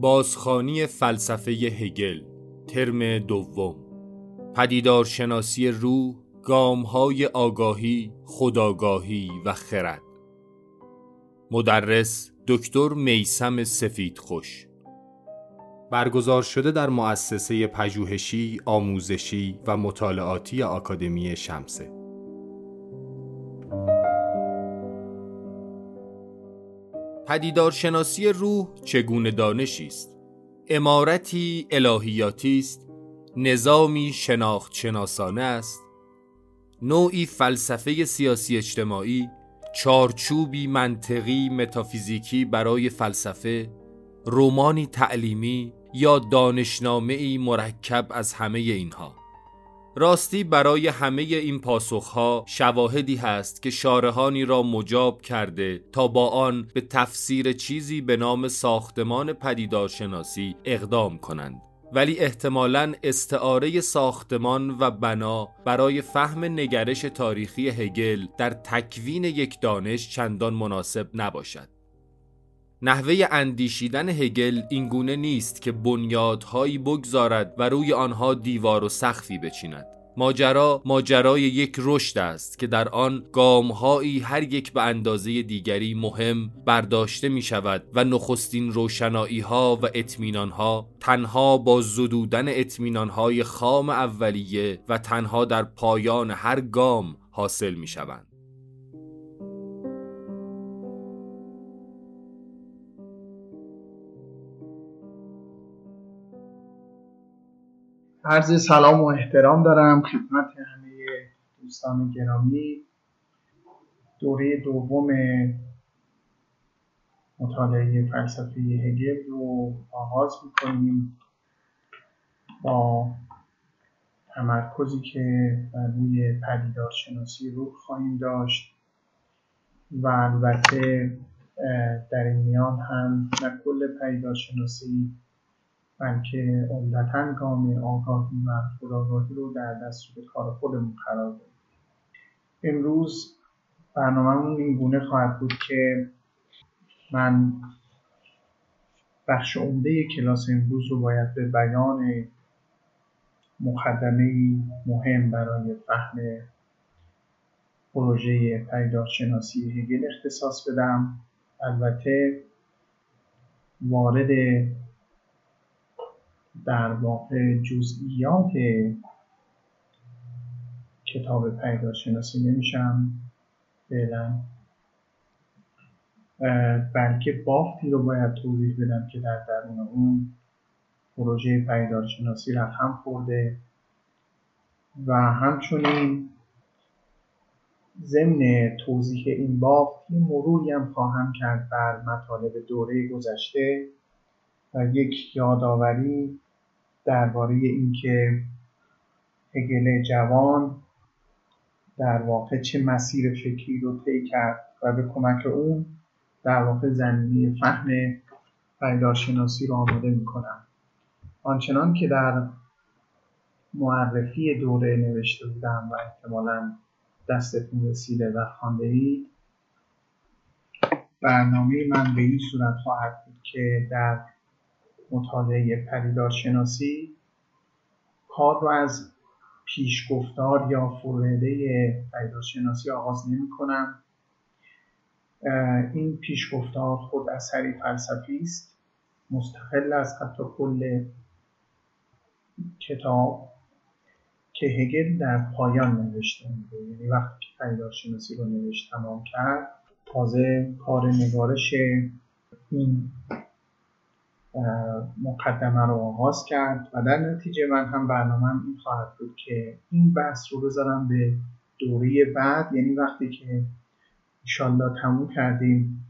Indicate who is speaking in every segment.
Speaker 1: بازخانی فلسفه هگل ترم دوم. پدیدارشناسی روح گامهای آگاهی خداگاهی و خرد. مدرس دکتر میسم سفید خوش برگزار شده در مؤسسه پژوهشی، آموزشی و مطالعاتی آکادمی شمسه. پدیدارشناسی روح چگونه دانشی است؟ امارتی الهیاتی است؟ نظامی شناخت شناسانه است؟ نوعی فلسفه سیاسی اجتماعی؟ چارچوبی منطقی متافیزیکی برای فلسفه؟ رومانی تعلیمی یا دانشنامه مرکب از همه اینها؟ راستی برای همه این پاسخها شواهدی هست که شارهانی را مجاب کرده تا با آن به تفسیر چیزی به نام ساختمان پدیدارشناسی اقدام کنند. ولی احتمالا استعاره ساختمان و بنا برای فهم نگرش تاریخی هگل در تکوین یک دانش چندان مناسب نباشد. نحوه اندیشیدن هگل اینگونه نیست که بنیادهایی بگذارد و روی آنها دیوار و سخفی بچیند. ماجرا ماجرای یک رشد است که در آن گامهایی هر یک به اندازه دیگری مهم برداشته می شود و نخستین روشنایی ها و اطمینان ها تنها با زدودن اطمینان های خام اولیه و تنها در پایان هر گام حاصل می شوند
Speaker 2: عرض سلام و احترام دارم خدمت همه دوستان گرامی. دوره دوم مطالعه فلسفه هگل رو آغاز می‌کنیم با تمرکزی که بر روی پدیدارشناسی روح خواهیم داشت و البته در این میان هم نه کل پدیدارشناسی بلکه عمدتا گام آگاهی و خداگاهی رو در دستور کار خودمون قرار بدیم امروز برنامهمون این گونه خواهد بود که من بخش عمده کلاس امروز رو باید به بیان مقدمه مهم برای فهم پروژه پیدارشناسی هگل اختصاص بدم. البته وارد در واقع جزئیات کتاب پیداشناسی نمیشم فعلا. بلکه بافتی رو باید توضیح بدم که در درون اون پروژه پیدارشناسی رقم خورده و همچنین ضمن توضیح این بافت یه مروری هم خواهم کرد بر مطالب دوره گذشته و یک یادآوری درباره اینکه هگل جوان در واقع چه مسیر فکری رو طی کرد و به کمک اون در واقع زمینه فهم پیدارشناسی رو آماده می‌کنم. آنچنان که در معرفی دوره نوشته بودم و احتمالا دستتون رسیده و خوانده اید برنامه من به این صورت خواهد بود که در مطالعه پدیدارشناسی کار رو از پیشگفتار یا فروعده پدیدارشناسی آغاز نمی کنم این پیشگفتار خود اثری فلسفی است. مستقل از حتی کل کتاب که هگل در پایان نوشته میده. یعنی وقتی که پدیدارشناسی رو نوشت تمام کرد تازه کار نگارش این مقدمه رو آغاز کرد و در نتیجه من هم برنامه این خواهد بود که این بحث رو بذارم به دوره بعد. یعنی وقتی که انشالله تموم کردیم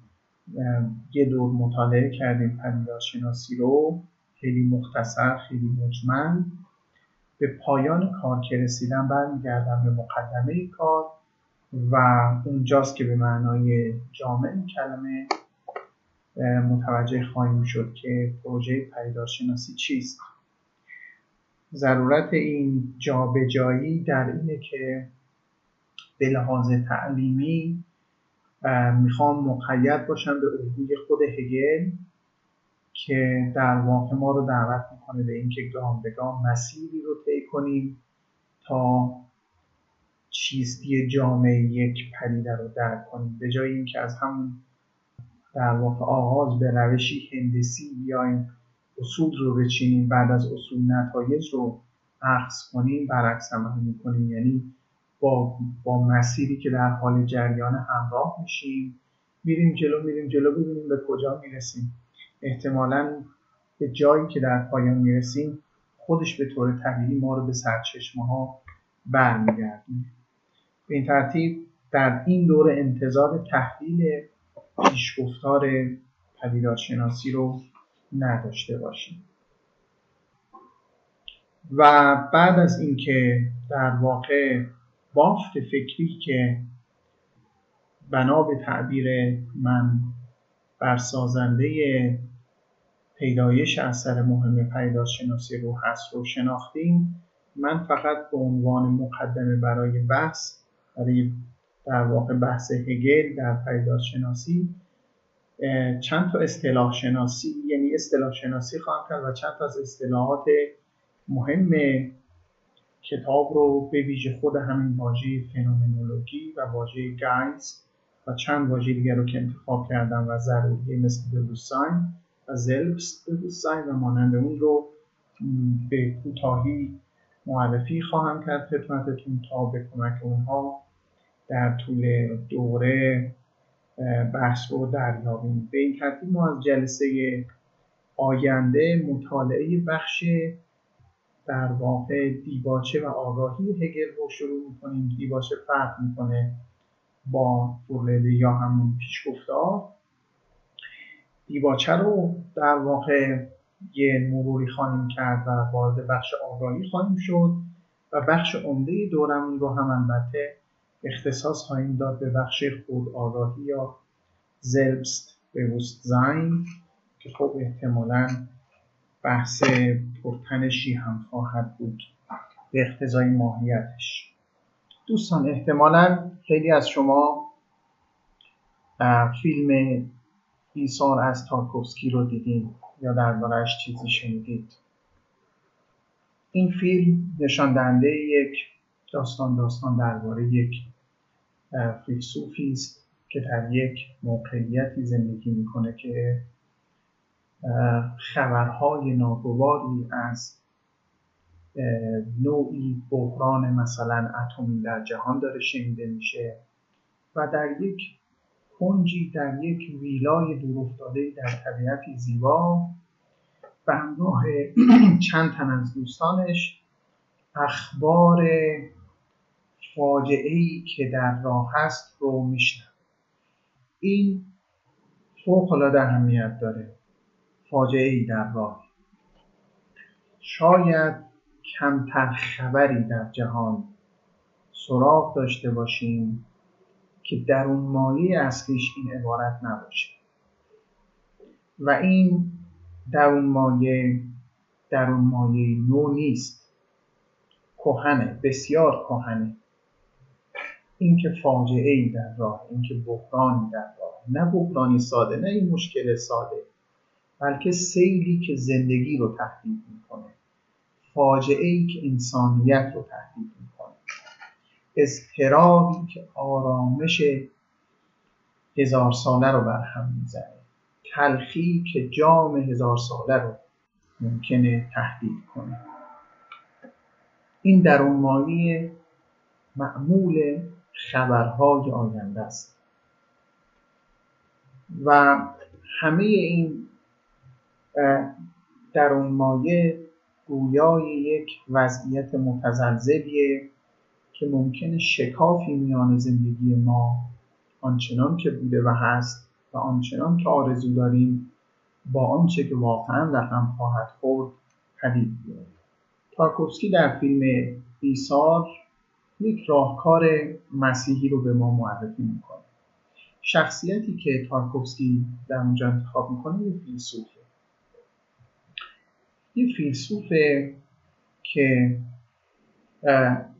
Speaker 2: یه دور مطالعه کردیم پدیدارشناسی رو. خیلی مختصر خیلی مجمل. به پایان کار که رسیدم برمیگردم به مقدمه کار و اونجاست که به معنای جامع کلمه متوجه خواهیم شد که پروژه پدیدارشناسی چیست. ضرورت این جابجایی در اینه که به لحاظ تعلیمی می‌خوام مقید باشم به الگوی خود هگل که در واقع ما رو دعوت می‌کنه به اینکه گام به گام مسیری رو طی کنیم تا چیستی جامعه یک پدیده رو درک کنیم. به جای اینکه از همون در واقع آغاز به روشی هندسی بیایم اصول رو بچینیم بعد از اصول نتایج رو عکس کنیم برعکس عمل می‌کنیم. یعنی با, با مسیری که در حال جریان همراه میشیم میریم جلو میریم جلو ببینیم به کجا می‌رسیم. احتمالا به جایی که در پایان می‌رسیم خودش به طور طبیعی ما رو به سرچشمه ها برمیگردیم به این ترتیب در این دور انتظار تحلیل پیشگفتار پدیدارشناسی رو نداشته باشیم. و بعد از اینکه در واقع بافت فکری که بنا به تعبیر من بر سازنده پیدایش اثر مهم پیداشناسی رو هست رو شناختیم من فقط به عنوان مقدمه برای بحث برای در واقع بحث هگل در پیداشناسی چند تا اصطلاح شناسی یعنی اصطلاح شناسی خواهم کرد و چند تا از اصطلاحات مهم کتاب رو به ویژه خود همین واژه فنومنولوژی و واژه گایز و چند واژه دیگر رو که انتخاب کردم و ضروری مثل ببوساین و زلبس ببوساین و مانند اون رو به کوتاهی معرفی خواهم کرد. خدمتتون تا به کمک اونها. در طول دوره بحث رو دریابیم به این ترتیب ما از جلسه آینده مطالعه بخش در واقع دیباچه و آگاهی هگل رو شروع می‌کنیم. دیباچه فرق می‌کنه با فورلده یا همون پیشگفتار دیباچه رو در واقع یه مروری خواهیم کرد و وارد بخش آگاهی خواهیم شد و بخش عمده دورمون رو هم البته اختصاص خواهیم داد به بخش خود آگاهی یا زلبست زین که خب احتمالا بحث پرتنشی هم خواهد بود به اقتضای ماهیتش. دوستان احتمالا خیلی از شما فیلم ایسار از تارکوفسکی رو دیدین یا دربارهش چیزی شنیدید. این فیلم نشان دهنده یک داستان داستان درباره یک فیلسوفی است که در یک موقعیتی زندگی می‌کنه که خبرهای ناگواری از نوعی بحران مثلا اتمی در جهان داره شنیده میشه و در یک کنجی در یک ویلای دورافتاده در طبیعتی زیبا به همراه چند تن از دوستانش اخبار فاجعه ای که در راه هست رو میشنن این فوق العاده اهمیت داره فاجعه ای در راه. شاید کمتر خبری در جهان سراغ داشته باشیم که در اون مایه اصلیش این عبارت نباشه. و این در اون مایه در اون مایه نو نیست. کهنه بسیار کهنه. اینکه فاجعه ای در راه اینکه بحرانی در راه. نه بحرانی ساده نه این مشکل ساده بلکه سیلی که زندگی رو تهدید می‌کنه. فاجعه ای که انسانیت رو تهدید می‌کنه. اضطرابی که آرامش هزار ساله رو برهم می‌زنه. تلخی که جام هزار ساله رو ممکنه تهدید کنه. این در اون مایه معمول خبرهای آینده است. و همه این در اون مایه گویای یک وضعیت متزلزلیه که ممکنه شکافی میان زندگی ما آنچنان که بوده و هست و آنچنان که آرزو داریم با آنچه که واقعا رقم خواهد خورد پدید بیاد تارکوفسکی در فیلم بیسار یک راهکار مسیحی رو به ما معرفی می‌کنه. شخصیتی که تارکوفسکی در اونجا انتخاب می‌کنه یه فیلسوفه. یه فیلسوفه که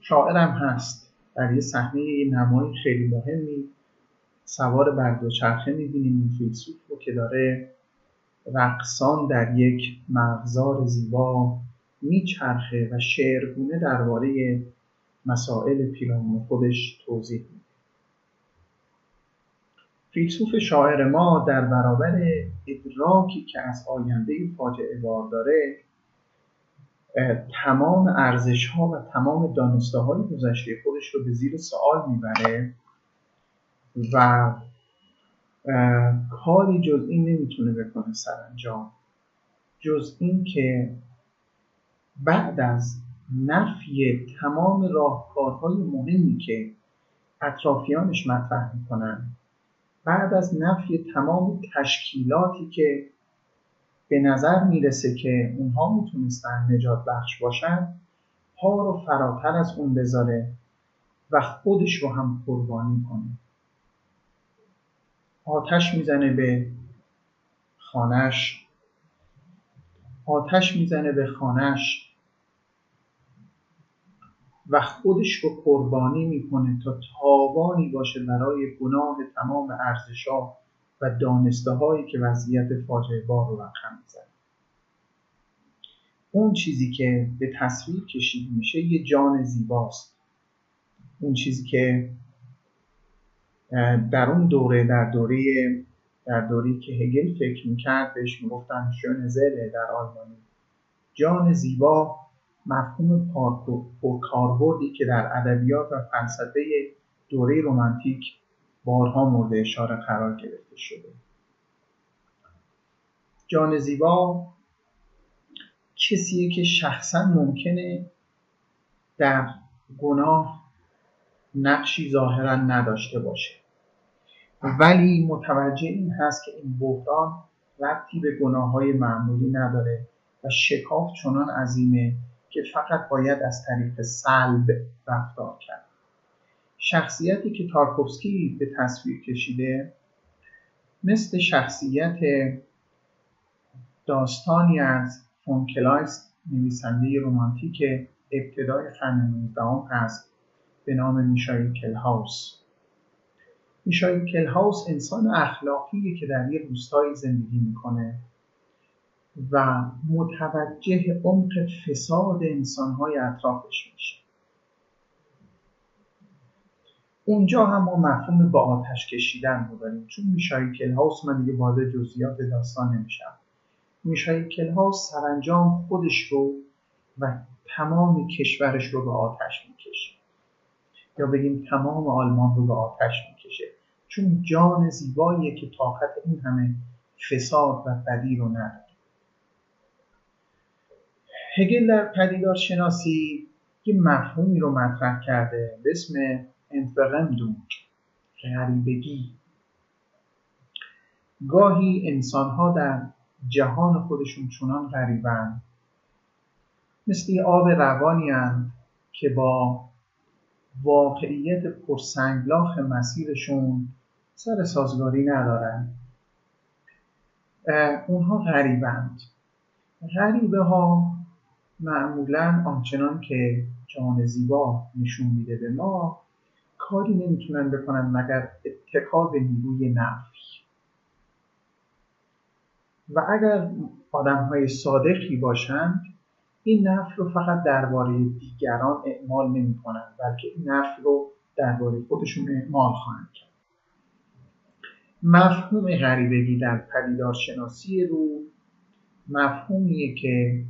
Speaker 2: شاعرم هست. در یه صحنه نمایی خیلی مهمی سوار بر دوچرخه می‌بینیم. این فیلسوف رو که داره رقصان در یک مغزار زیبا میچرخه و شعرگونه درباره مسائل پیرامون خودش توضیح میده. فیلسوف شاعر ما در برابر ادراکی که از آینده فاجعه بار داره تمام ارزش ها و تمام دانسته های گذشته خودش رو به زیر سوال می‌بره و کاری جز این نمی‌تونه بکنه سرانجام. جز این که بعد از نفی تمام راهکارهای مهمی که اطرافیانش مطرح می‌کنن. بعد از نفی تمام تشکیلاتی که به نظر می‌رسه که اونها می‌تونستن نجات بخش باشن پا رو فراتر از اون بذاره و خودش رو هم قربانی کنه. آتش می‌زنه به خانش آتش می‌زنه به خانش و خودش رو قربانی می‌کنه تا تاوانی باشه برای گناه تمام ارزشها و دانسته هایی که وضعیت فاجعه بار رو رقم می‌زنه. اون چیزی که به تصویر کشید میشه یه جان زیباست. اون چیزی که در اون دوره در دوره در دوری که هگل فکر می‌کرد بهش می‌گفتن شون زله در آلمانی. جان زیبا مفهوم پرکاربردی که در ادبیات و فلسفه دوره رومانتیک بارها مورد اشاره قرار گرفته شده. جان زیبا کسیه که شخصا ممکنه در گناه نقشی ظاهرا نداشته باشه. ولی متوجه این هست که این بحران ربطی به گناه های معمولی نداره و شکاف چنان عظیمه که فقط باید از طریق سلب رفتار کرد. شخصیتی که تارکوفسکی به تصویر کشیده مثل شخصیت داستانی از فون کلایست نویسنده رومانتیک ابتدای قرن 19 هست به نام میشایل کلهاوس. میشایل کلهاوس انسان اخلاقیه که در یک روستایی زندگی می‌کنه. و متوجه عمق فساد انسانهای اطرافش میشه. اونجا هم ما مفهوم با آتش کشیدن رو داریم چون میشای کلهاوس من دیگه وارد جزئیات داستان نمیشم. میشای کلهاوس سرانجام خودش رو و تمام کشورش رو به آتش می‌کشه. یا بگیم تمام آلمان رو به آتش می‌کشه. چون جان زیباییه که طاقت این همه فساد و بدی رو نداره. هگل در پدیدار شناسی یه مفهومی رو مطرح کرده به اسم انفرندوم غریبگی. گاهی انسانها در جهان خودشون چنان غریبند مثل آب روانی که با واقعیت پرسنگلاخ مسیرشون سر سازگاری ندارن. اونها غریبند. غریبه ها معمولا آنچنان که جان زیبا نشون میده به ما کاری نمی‌تونن بکنن مگر اتکا به نیروی نفی. و اگر آدم های صادقی باشند این نفی رو فقط درباره دیگران اعمال نمی کنند بلکه این نفی رو درباره خودشون اعمال خواهند کرد. مفهوم غریبگی در پدیدار شناسی رو مفهومیه که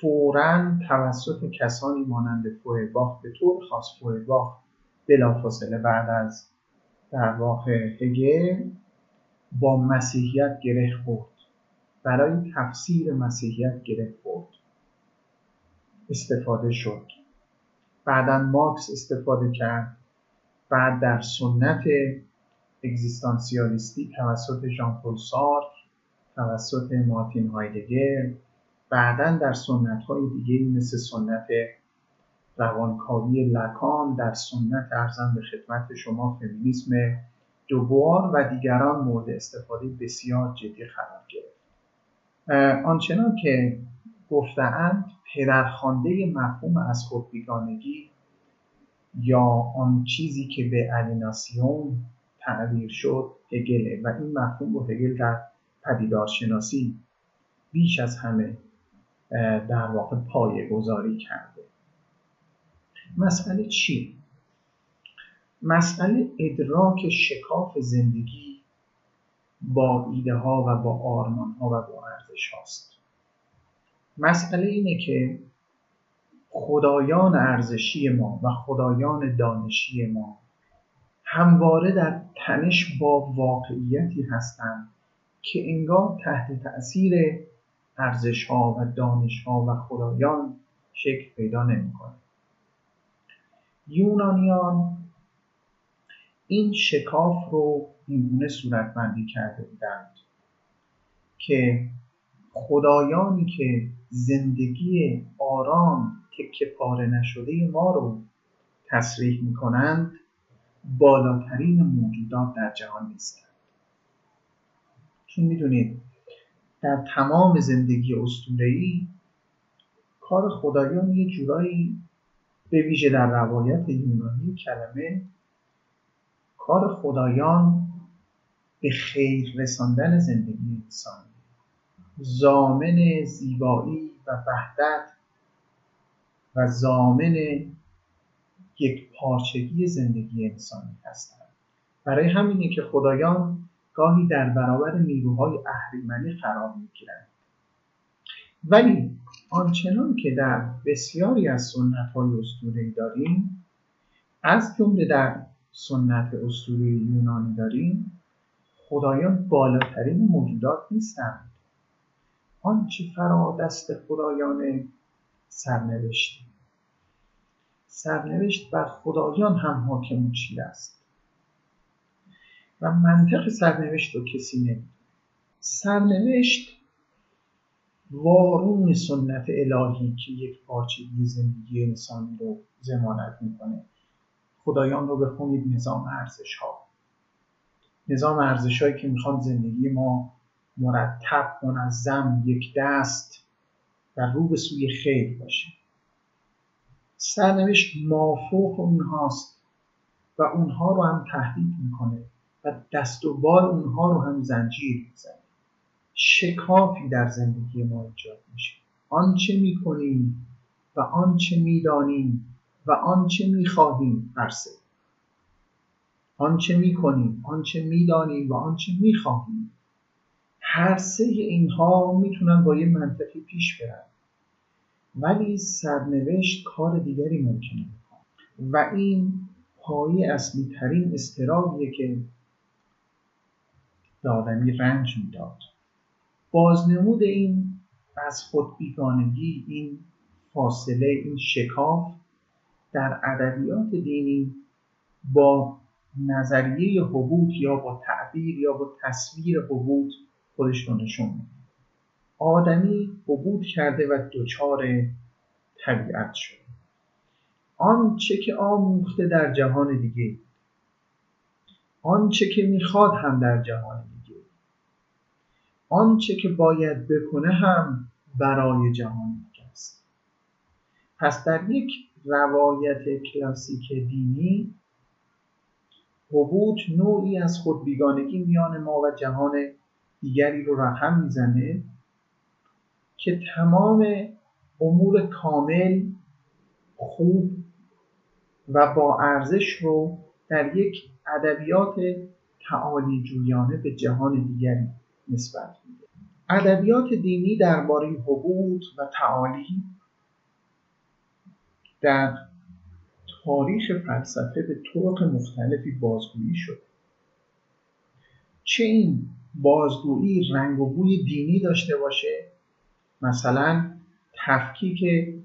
Speaker 2: فورا توسط کسانی مانند فویرباخ به طور خاص فویرباخ بلافاصله بعد از در واقع هگل با مسیحیت گره خورد. برای تفسیر مسیحیت گره خورد. استفاده شد. بعدا مارکس استفاده کرد. بعد در سنت اگزیستانسیالیستی توسط ژان پل توسط مارتین هایدگر بعدا در سنت های دیگه مثل سنت روانکاوی لکان در سنت ارزم به خدمت شما فمینیسم دوبوار و دیگران مورد استفاده بسیار جدی قرار گرفت. آنچنان که گفتهاند پدرخوانده مفهوم از خودبیگانگی یا آن چیزی که به الیناسیون تعبیر شد هگله. و این مفهوم رو هگل در پدیدارشناسی بیش از همه در واقع پایه گذاری کرده مسئله چی؟ مسئله ادراک شکاف زندگی با ایده ها و با آرمان ها و با ارزش هاست مسئله اینه که خدایان ارزشی ما و خدایان دانشی ما همواره در تنش با واقعیتی هستند که انگار تحت تأثیر ارزش ها و دانش ها و خدایان شکل پیدا نمی‌کنه یونانیان این شکاف رو اینگونه صورتبندی کرده بودند که خدایانی که زندگی آرام تکه پاره نشده ما رو تصریح می کنند بالاترین موجودات در جهان نیستند. چون می‌دونید در تمام زندگی اسطوره‌ای کار خدایان یه جورایی به ویژه در روایت یونانی کلمه کار خدایان به خیر رساندن زندگی انسانی زامن زیبایی و وحدت و زامن یک پارچگی زندگی انسانی هستند. برای همینه که خدایان گاهی در برابر نیروهای اهریمنی قرار می‌گیرند. ولی آنچنان که در بسیاری از سنت های اسطوره‌ای داریم از جمله در سنت اسطوره یونانی داریم خدایان بالاترین موجودات نیستند. آنچه فرا دست خدایان سرنوشت. سرنوشت بر خدایان هم حاکم چیز است. و منطق سرنوشت رو کسی نمی‌دونه. سرنوشت وارون سنت الهی که یک پارچگی زندگی انسانی رو زمانت می‌کنه. خدایان رو بخونید نظام ارزش ها نظام ارزش هایی که می‌خوان زندگی ما مرتب منظم یک دست و رو به سوی خیر باشه. سرنوشت مافوق اونهاست و اونها رو هم تهدید می‌کنه. دست و بال اونها رو هم زنجیر می‌زنه. شکافی در زندگی ما ایجاد میشه. آنچه می‌کنیم و آنچه می‌دانیم و آنچه می‌خواهیم برسه آنچه می‌کنیم آنچه می‌دانیم و آنچه می‌خواهیم. هر سه اینها می‌تونن با یه منطقی پیش برن. ولی سرنوشت کار دیگری ممکنه و این پایه اصلی ترین استرابیه که به آدمی رنج می‌داد. بازنمود این از خود بیگانگی این فاصله این شکاف در ادبیات دینی با نظریه حبوط یا با تعبیر یا با تصویر حبوط خودش رو نشون میده. آدمی حبوط کرده و دچار طبیعت شده. آنچه که آموخته در جهان دیگه آنچه که می‌خواد هم در جهان دیگه آنچه که باید بکنه هم برای جهان دیگه است. پس در یک روایت کلاسیک دینی حبوط نوعی از خودبیگانگی میان ما و جهان دیگری رو رقم می‌زنه که تمام امور کامل خوب و با ارزش رو در یک ادبیات تعالی جویانه به جهان دیگری نسبت میده. ادبیات دینی درباره حبوط و تعالی در تاریخ فلسفه به طرق مختلفی بازگویی شد. چه این بازگویی رنگ و بوی دینی داشته باشه؟ مثلا تفکیک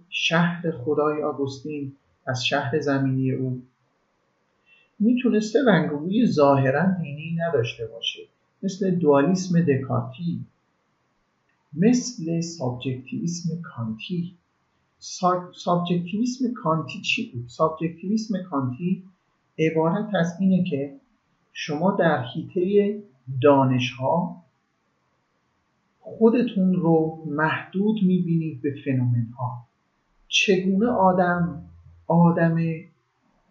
Speaker 2: شهر خدای آگوستین از شهر زمینی او می‌تونسته رنگ و بوی ظاهرا دینی نداشته باشه. مثل دوالیسم دکارتی مثل subjectivism کانتی. subjectivism کانتی چی بود؟ subjectivism کانتی عبارت از اینه که شما در حیطه دانش ها خودتون رو محدود می‌بینید به فنومن ها چگونه آدم آدم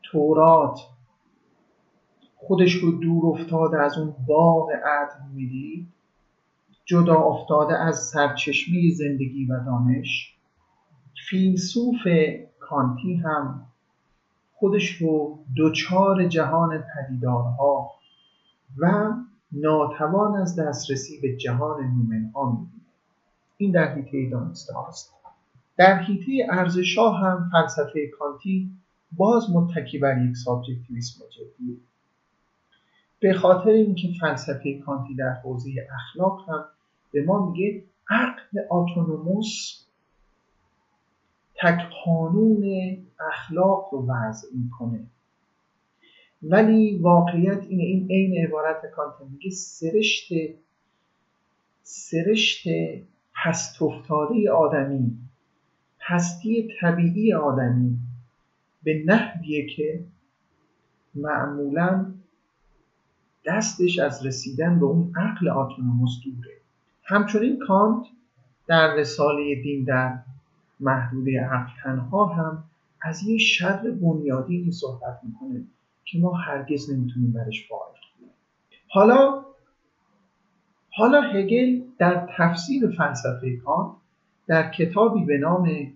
Speaker 2: تورات خودش رو دور افتاده از اون باغ عدل می‌دید. جدا افتاده از سرچشمه زندگی و دانش. فیلسوف کانتی هم خودش رو دوچار جهان پدیدارها و ناتوان از دسترسی به جهان نومنها می‌بینه. این در حیطه دانسته هاست. در حیطه ارزشها هم فلسفه کانتی باز متکی بر یک سابجکتیویسم جدیه. به خاطر اینکه فلسفه کانتی در حوزه اخلاق هم به ما میگه عقل اتونوموس تک قانون اخلاق رو وضع می‌کنه. ولی واقعیت اینه این عین عبارت کانت میگه سرشت سرشت پست افتاده آدمی هستی طبیعی آدمی به نحویه که معمولا دستش از رسیدن به اون عقل آتونوموس دوره. همچنین کانت در رساله دین در محدوده عقل تنها هم از یه شر بنیادی صحبت می‌کنه که ما هرگز نمی‌تونیم برش فائق حالا حالا هگل در تفسیر فلسفه کانت در کتابی به نام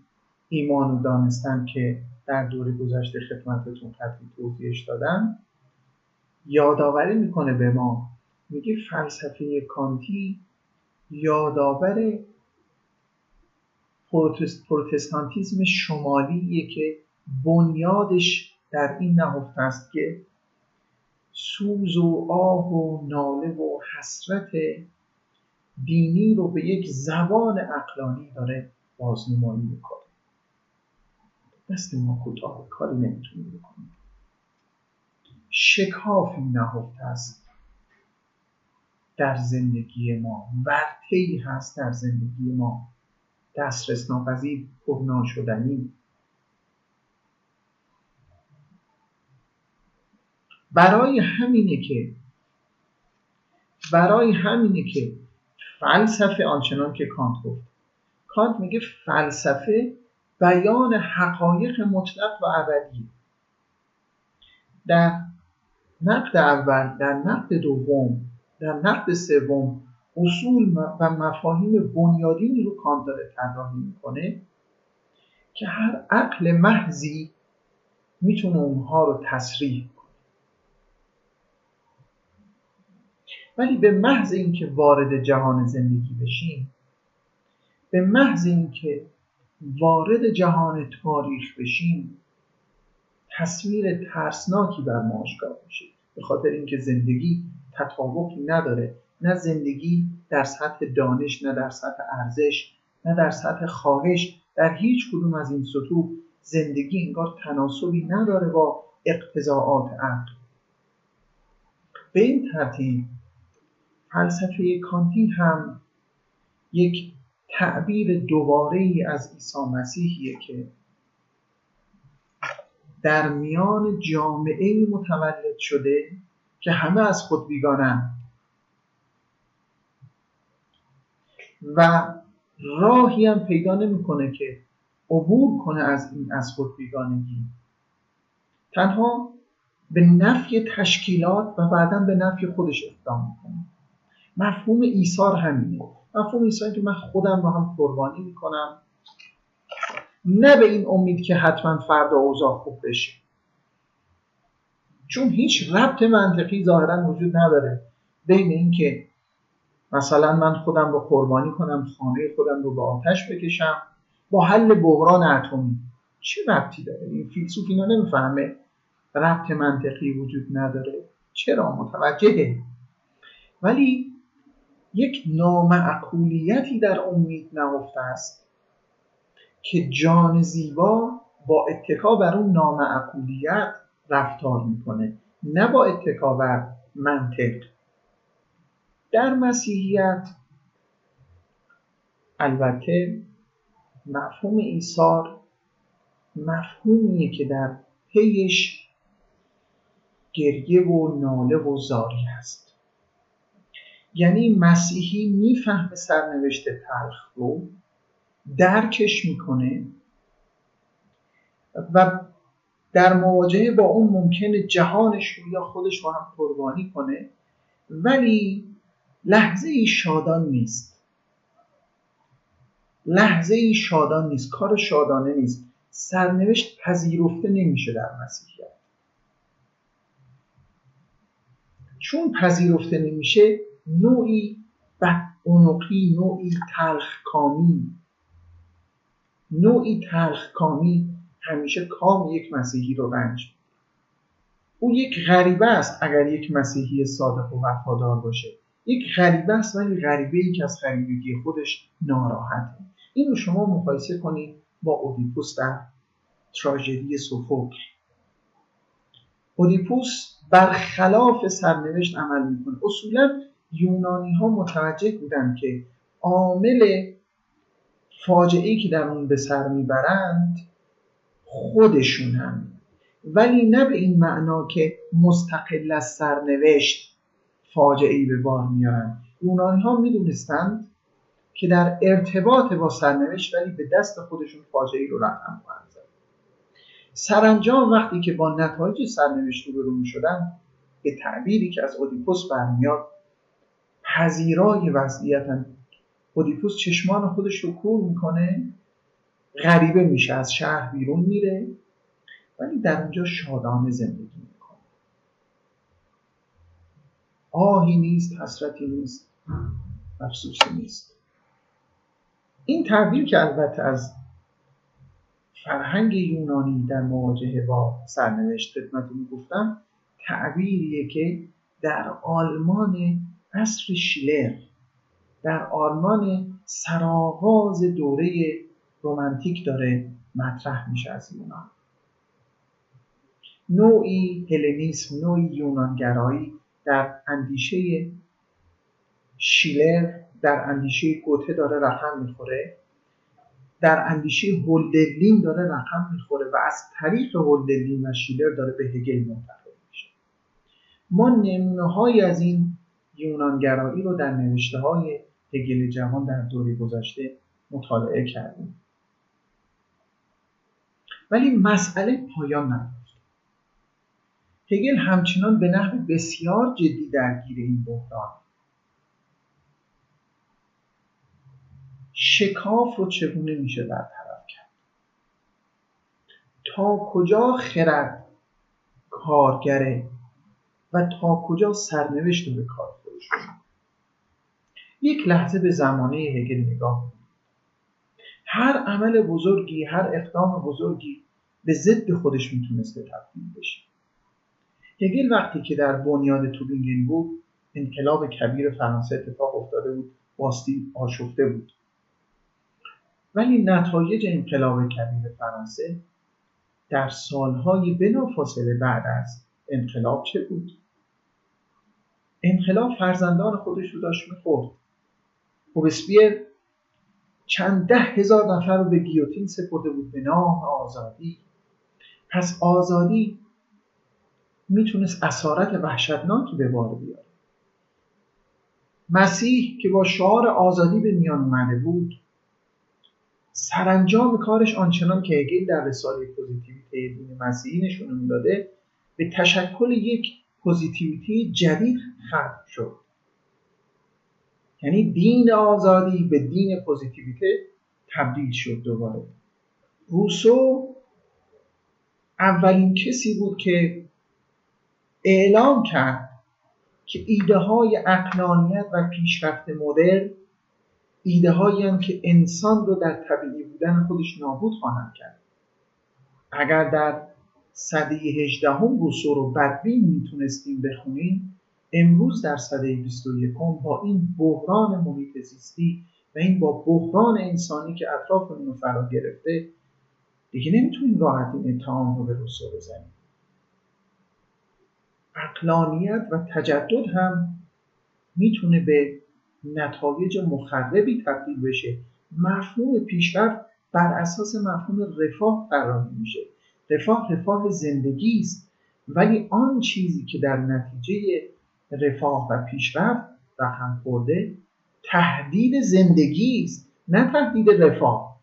Speaker 2: ایمان و دانستن که در دوره گذشته خدمتتون قبلی توضیحش دادم یادآوری می‌کنه به ما. میگه فلسفه کانتی یادآور پروتستانتیزم شمالیه که بنیادش در این نهفته است که سوز و آه و ناله و حسرت دینی رو به یک زبان اقلانی داره بازنمایی می‌کنه. دست ما کوتاه کاری نمی‌تونیم بکنیم شکاف این نهفته است در زندگی ما. ورطه‌ای هست در زندگی ما. دسترس ناپذیر پر شدنی. برای همینه که برای همینه که فلسفه آنچنان که کانت گفت کانت میگه فلسفه بیان حقایق مطلق و ابدی. در نقد اول در نقد دوم در نقد سوم اصول و مفاهیم بنیادینی رو کانت داره طراحی می‌کنه که هر عقل محضی می‌تونه اونها رو تصریح کنه. ولی به محض اینکه وارد جهان زندگی بشیم به محض اینکه وارد جهان تاریخ بشیم تصویر ترسناکی بر ما آشکار میشه به خاطر اینکه زندگی تطابقی نداره. نه زندگی در سطح دانش نه در سطح ارزش نه در سطح خواهش. در هیچ کدوم از این سطوح زندگی انگار تناسبی نداره با اقتضاعات عقل. به این ترتیب فلسفه کانتی هم یک تعبیر دوباره ای از عیسی مسیحیه که در میان جامعه متولد شده که همه از خود بیگانن و راهی هم پیدا نمی‌کنه که عبور کنه از این از خود بیگانگی. تنها به نفی تشکیلات و بعدا به نفی خودش اقدام می‌کنه. مفهوم ایثار همینه. مفهوم ایثار که من خودم رو هم قربانی می‌کنم. نه به این امید که حتما فردا اوضاع خوب بشه. چون هیچ ربط منطقی ظاهرا وجود نداره بین اینکه مثلا من خودم رو قربانی کنم خانه خودم رو به آتش بکشم با حل بحران اتمی. چه ربطی داره؟ این فیلسوف اینا نمی‌فهمه. ربط منطقی وجود نداره. چرا؟ متوجهه. ولی یک نامعقولیتی در امید نهفته است. که جان زیبا با اتکا بر اون نامعقولیت رفتار می‌کنه نه با اتکا بر منطق. در مسیحیت البته مفهوم ایثار مفهومیه که در پیش گریه و ناله و زاری هست. یعنی مسیحی می‌فهمه سرنوشت تلخ رو درکش می‌کنه و در مواجهه با اون ممکنه جهانش رو یا خودش رو هم قربانی کنه ولی لحظه ای شادان نیست. لحظه ای شادان نیست کار شادانه نیست. سرنوشت پذیرفته نمیشه در مسیحیت. چون پذیرفته نمیشه نوعی بدعنقی نوعی تلخکامی نوعی تلخکامی همیشه کام یک مسیحی رو رنج او یک غریبه است اگر یک مسیحی صادق و وفادار باشه. یک غریبه است ولی غریبه ای که از غریبگی خودش ناراحته. این رو شما مقایسه کنید با اودیپوس در تراژدی سوفوکل اودیپوس برخلاف سرنوشت عمل می‌کنه. اصولا یونانی ها متوجه بودن که عامل فاجعه که در اون به سر می‌برند خودشونن. ولی نه به این معنا که مستقل از سرنوشت فاجعه به بار میارن. یونانی ها می‌دونستند که در ارتباط با سرنوشت ولی به دست خودشون فاجعه رو رقم خواهند زد. سرانجام وقتی که با نتایج سرنوشت رو می شدن به تعبیری که از اودیپوس برمیاد پذیرای وضعیتن. اودیپوس چشمان خودش رو کور می‌کنه غریبه میشه از شهر بیرون میره ولی در اونجا شادانه زندگی می‌کنه. آهی نیست حسرتی نیست افسوسی نیست. این تعبیر که البته از فرهنگ یونانی در مواجهه با سرنوشت خدمتتون گفتم تعبیریه که در آلمان عصر شیلر در آلمان سرآغاز دوره رومانتیک داره مطرح میشه از یونان. نوعی هلنیسم نوعی یونانگرایی در اندیشه شیلر در اندیشه گوته داره رقم می‌خوره در اندیشه هولدرلین داره رقم می‌خوره و از طریق هولدرلین و شیلر داره به هگل منتقل میشه. ما نمونه از این یونانگرایی رو در نوشته های هگل جوان در دوره گذشته مطالعه کردیم. ولی مسئله پایان نداشت هگل همچنان به نحو بسیار جدی درگیر این بحران. شکاف رو چگونه میشه برطرف کرد؟ تا کجا خرد کارگره و تا کجا سرنوشت به کار خودش؟ یک لحظه به زمانه هگل نگاه هر عمل بزرگی هر اقدام بزرگی به ضد خودش می‌تونسته تبدیل بشه. هگل وقتی که در بنیاد توبینگن بود انقلاب کبیر فرانسه اتفاق افتاده بود باستی آشفته بود. ولی نتایج انقلاب کبیر فرانسه در سالهای بلافاصله بعد از انقلاب چه بود؟ انقلاب فرزندان خودش رو داشت می‌خورد. روبسپیر چند ده هزار نفر رو به گیوتین سپرده بود به نام آزادی. پس آزادی می‌تونست اسارت وحشتناکی به بار بیاره. مسیح که با شعار آزادی به میان اومده بود سرانجام کارش آنچنان که هگل در رساله پوزیتیویته دین مسیحی نشون می‌داده به تشکل یک positivity جدید ختم شد. یعنی دین آزادی به دین پوزیتیویته تبدیل شد دوباره. روسو اولین کسی بود که اعلام کرد که ایده های اقلانیت و پیشرفت مدرن ایده هایی که انسان رو در طبیعی بودن خودش نابود خواهند کرد. اگر در صده هجدهم روسو رو بدبین می‌تونستیم بخونیم امروز در صده 21 با این بحران محیط زیستی و این با بحران انسانی که اطرافمون رو فرا گرفته دیگه نمی‌تونیم راحت این اتهام رو به روسو بزنیم. اقلانیت و تجدد هم می‌تونه به نتایج مخربی تبدیل بشه. مفهوم پیشرفت بر اساس مفهوم رفاه قرار میشه رفاه رفاه زندگی است. ولی آن چیزی که در نتیجه رفاه و پیشرفت رقم خورده تهدید زندگی است نه تهدید رفاه.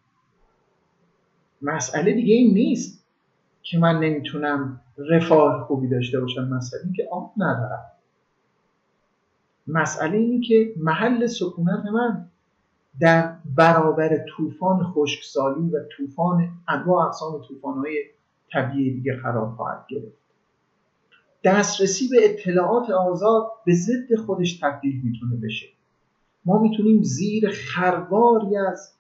Speaker 2: مسئله دیگه این نیست که من نمی‌تونم رفاه خوبی داشته باشم مسئله که آب ندارم. مسئله اینه که محل سکونت من در برابر طوفان خشکسالی و طوفان انواع اقسام طوفان‌های طبیعی دیگه قرار خواهد گرفت. دسترسی به اطلاعات آزاد به ضد خودش تبدیل می‌تونه بشه. ما می‌تونیم زیر خرواری از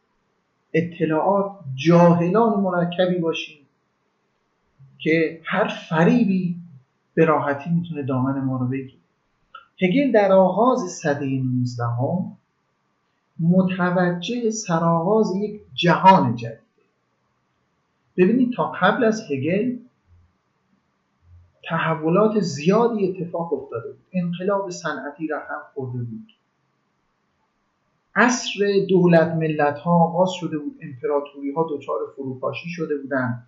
Speaker 2: اطلاعات جاهلان مرکبی باشیم که هر فریبی به راحتی می‌تونه دامن ما رو بگیره. هگل در آغاز صده 19 هم متوجه سرآغاز یک جهان جدیده. ببینید تا قبل از هگل تحولات زیادی اتفاق افتاده بود. انقلاب صنعتی رقم خورده بود. عصر دولت ملت ها آغاز شده بود. امپراتوری ها دچار فروپاشی شده بودند.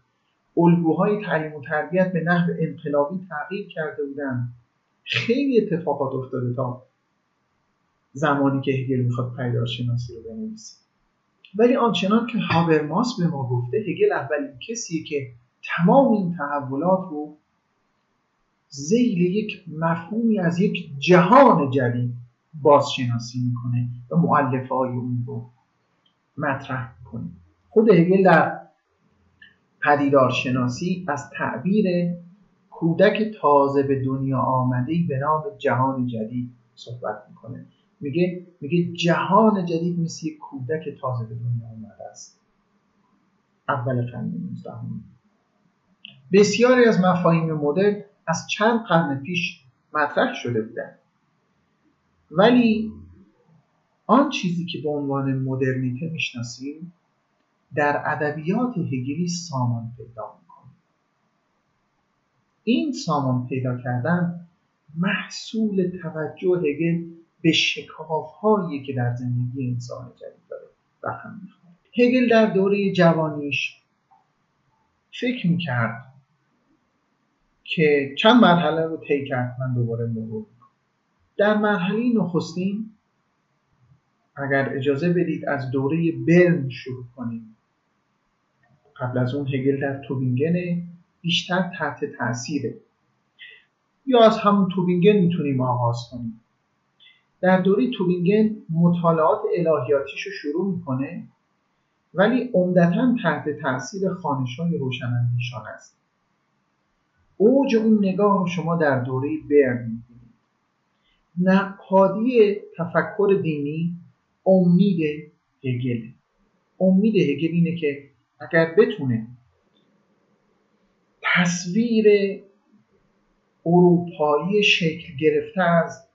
Speaker 2: الگوهای تعلیم و تربیت به نحو انقلابی تغییر کرده بودند. خیلی اتفاقات افتاده تا زمانی که هگل می‌خواد پیدارشناسی رو بنویسه. ولی آنچنان که هابرماس به ما گفته هگل اولین کسیه که تمام این تحولات رو زیل یک مفهومی از یک جهان جدید بازشناسی می‌کنه و معلفه های اون رو مطرح می‌کنه. خود هگل در پدیدارشناسی از تعبیر کودک تازه به دنیا آمده به نام جهان جدید صحبت می‌کنه. میگه میگه جهان جدید مثل یک کودک تازه به دنیا آمده است. اول قرن 19 بسیاری از مفاهیم مدرن از چند قرن پیش مطرح شده بودن. ولی آن چیزی که به عنوان مدرنیته می‌شناسیم در ادبیات هگلی سامان پیدا می‌کنه. این سامان پیدا کردن محصول توجه هگل به شکاف هایی که در زندگی انسان جدید داره رقم می‌خواد. هگل در دوره جوانیش فکر می‌کرد که چند مرحله رو طی کرد من دوباره مرور در مرحله نخستین اگر اجازه بدید از دوره برن شروع کنیم. قبل از اون هگل در توبینگن بیشتر تحت تاثیره یا از همون توبینگن می‌تونیم آغاز کنیم. در دوره توبینگن مطالعات الهیاتیش رو شروع می‌کنه ولی عمدتا تحت تاثیر خانش های روشنندیشان است. اوج اون نگاه رو شما در دوره برن می‌بینید. نقادی تفکر دینی امید هگل. امید هگل اینه که اگر بتونه تصویر اروپایی شکل گرفته از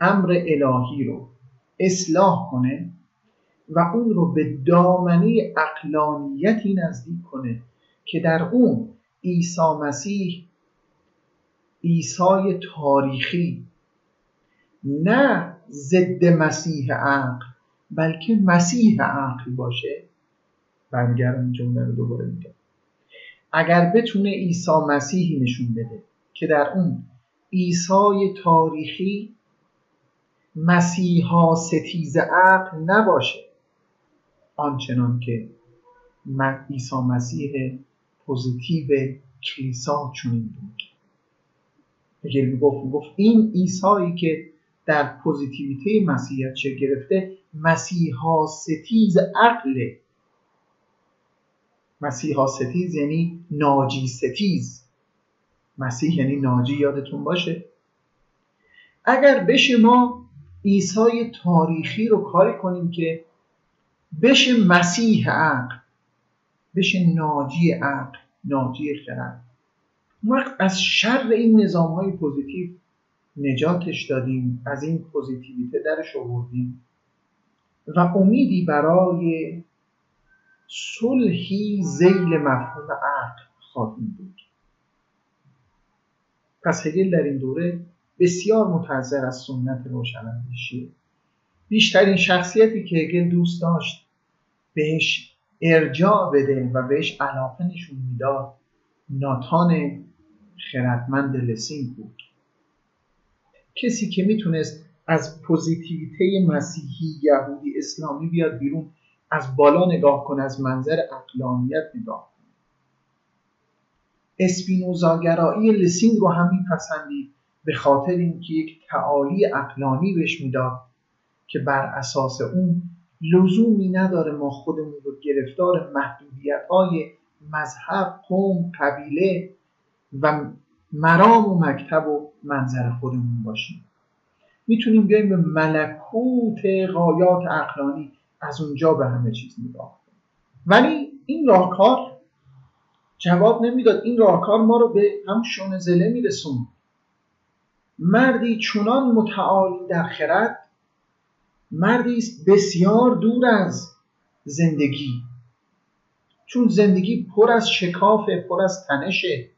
Speaker 2: امر الهی رو اصلاح کنه و اون رو به دامنه اقلانیتی نزدیک کنه که در اون عیسی مسیح عیسی تاریخی. نه ضد مسیح عقل بلکه مسیح عقل باشه. برمیگردم این جمله رو دوباره میگم. اگر بتونه عیسی مسیحی نشون بده که در اون عیسی تاریخی مسیحا ستیز عقل نباشه آنچنان که عیسی مسیح پوزیتیو کلیسا چنین بود. هگل می‌گفت می‌گفت این عیسایی که در پوزیتیویته مسیحیت شکل گرفته مسیحا ستیز عقل. مسیحا ستیز یعنی ناجی ستیز. مسیح یعنی ناجی یادتون باشه. اگر بشه ما عیسی تاریخی رو کاری کنیم که بشه مسیح عقل بشه ناجی عقل ناجی خرد. وقت از شر این نظام های پوزیتیو نجاتش دادیم از این پوزیتیویته درش آوردیم. و امیدی برای صلحی زیل مفهوم عقل خواهیم بود. پس هگل در این دوره بسیار متحضر از سنت روشنندیشی بیشترین شخصیتی که هگل دوست داشت بهش ارجاع بده و بهش علاقه نشون می‌داد. ناتان خردمند لسینگ بود. کسی که می‌تونست از پوزیتیویته مسیحی یهودی اسلامی بیاد بیرون از بالا نگاه کنه از منظر اقلانیت نگاه کنه اسپینوزاگرایی لسینگ رو هم میپسندید به خاطر اینکه یک تعالی اقلانی بهش می‌داد که بر اساس اون لزومی نداره ما خودمون رو گرفتار محدودیت های مذهب، قوم، قبیله و مرام و مکتب و منظر خودمون باشیم. می‌تونیم بیایم به ملکوت قایات اقلانی از اونجا به همه چیز نگاه ولی این راهکار جواب نمی‌داد. این راهکار ما رو به هم شون زله میرسون مردی چنان متعالی در خرد مردی است بسیار دور از زندگی. چون زندگی پر از شکافه پر از تنشه.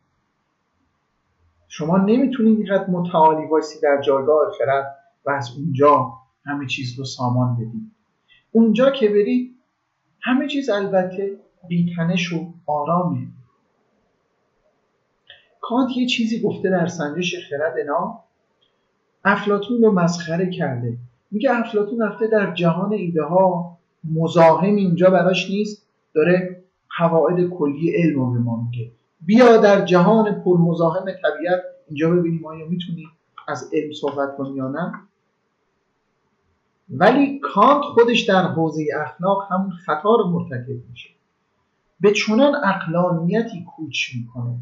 Speaker 2: شما نمی‌تونید اینقدر متعالی وایسی در جایگاه خرد و از اونجا همه چیز رو سامان بدید اونجا که برید همه چیز البته بیتنش و آرامه. کانت یه چیزی گفته در سنجش خرد نام افلاتون رو مسخره کرده. میگه افلاتون رفته در جهان ایده ها مزاحم اینجا براش نیست داره قواعد کلی علم رو به ما میگه. بیا در جهان پر مزاحم طبیعت اینجا ببینیم آیا می‌تونی از علم صحبت کنی یا نه. ولی کانت خودش در حوزه اخلاق همون خطا رو مرتکب میشه. به چنان اقلانیتی کوچ می‌کنه.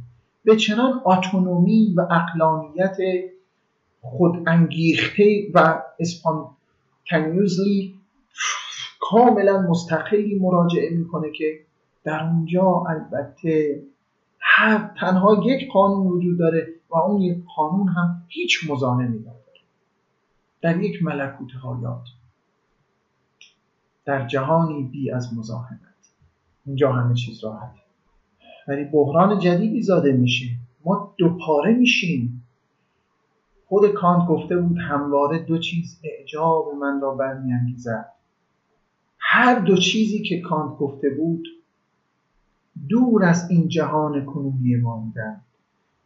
Speaker 2: به چنان اتونومی و اقلانیت خود انگیخته و اسپانتانیوزلی کاملا مستقلی مراجعه می‌کنه که در اونجا البته هر تنها یک قانون وجود داره و اون یک قانون هم هیچ مزاحمی نداره در یک ملکوت حیات در جهانی بی از مزاحمت. اینجا همه چیز راحت ولی بحران جدیدی زاده میشه. ما دوپاره میشیم. خود کانت گفته بود همواره دو چیز اعجاب من را برمیانگیزد. هر دو چیزی که کانت گفته بود دور از این جهان کنونی ما بودن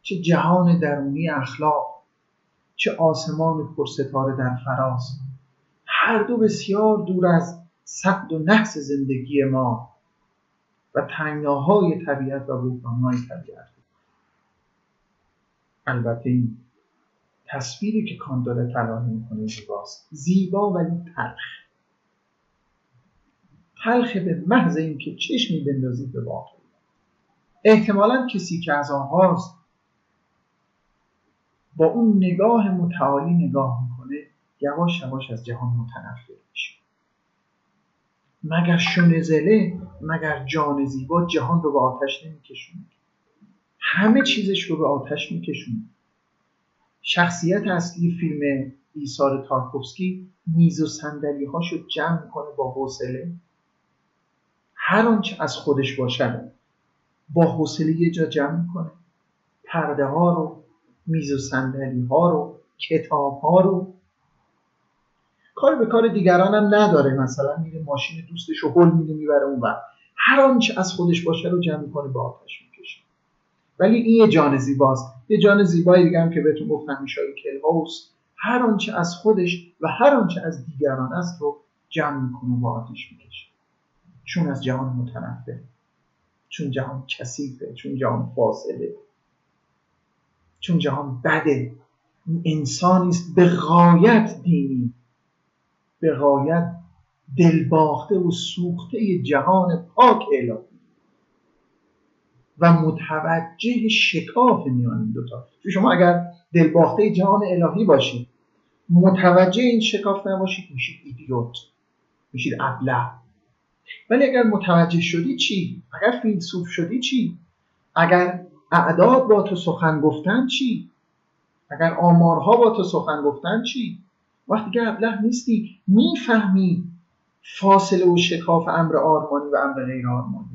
Speaker 2: چه جهان درونی اخلاق چه آسمان پرستاره در فراز. هر دو بسیار دور از سقد و نحس زندگی ما و تنگناهای طبیعت و بحرانهای طبیعت. البته این تصویری که کان داره طراحی می‌کنه زیباست. زیبا ولی تلخ. تلخ به محض اینکه چشمی بندازید به واقع احتمالا کسی که از آغاز با اون نگاه متعالی نگاه می‌کنه یواش یواش از جهان متنفر میشه. مگر شنزله مگر جان زیبا جهان رو به آتش نمیکشونه. همه چیزش رو به آتش میکشونه. شخصیت اصلی فیلم ایثار تارکوفسکی میز و صندلی هاشو جمع می‌کنه با حوصله. هر آنچه از خودش باشه با حوصله یه جا جمع می‌کنه. پرده ها رو میز و صندلی ها رو کتاب ها رو. کار به کار دیگران هم نداره. مثلا میره ماشین دوستش رو هل میده می‌بره اون و هر آنچه از خودش باشه رو جمع می‌کنه به آتش ولی این یه جان زیباست. یه جان زیبایی دیگه هم که بهتون گفتم میشه کلهاوس هر آنچه از خودش و هر آنچه از دیگران است رو جمع می‌کنه و آتش می‌کشه. چون از جهان متنفره چون جهان کثیفه چون جهان فاصله چون جهان بده. انسانی است به غایت دینی. به غایت دلباخته و سوخته جهان پاک الهی. و متوجه شکاف میان این دوتا. چون شما اگر دلباخته جهان الهی باشید متوجه این شکاف نباشید میشید ایدیوت میشید ابله. ولی اگر متوجه شدی چی؟ اگر فیلسوف شدی چی؟ اگر اعداد با تو سخن گفتن چی؟ اگر آمارها با تو سخن گفتن چی؟ وقتی که ابله نیستی می‌فهمی فاصله و شکاف امر آرمانی و امر غیر آرمانی.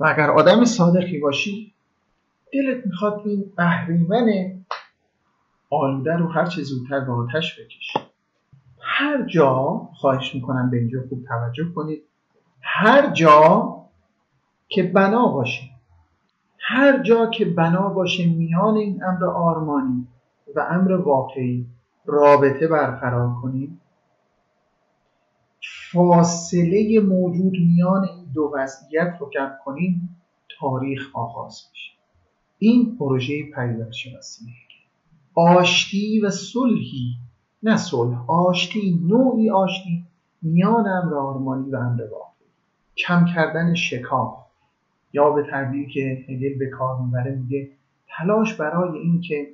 Speaker 2: و اگر آدم صادقی باشی دلت می‌خواد این اهریمن آلوده رو هر چه زودتر به آتش بکشی. هر جا خواهش می‌کنم به اینجا خوب توجه کنید. هر جا که بنا باشه هر جا که بنا باشه میان این امر آرمانی و امر واقعی رابطه برقرار کنید فاصله موجود میان دو وضعیت رو کم کنیم تاریخ آغاز میشه. این پروژه پدیدارشناسی آشتی و صلحی نه صلح آشتی نوعی آشتی میان امر آرمانی و امر کم کردن شکاف یا به تعبیری که هگل به کار می‌بره میگه تلاش برای اینکه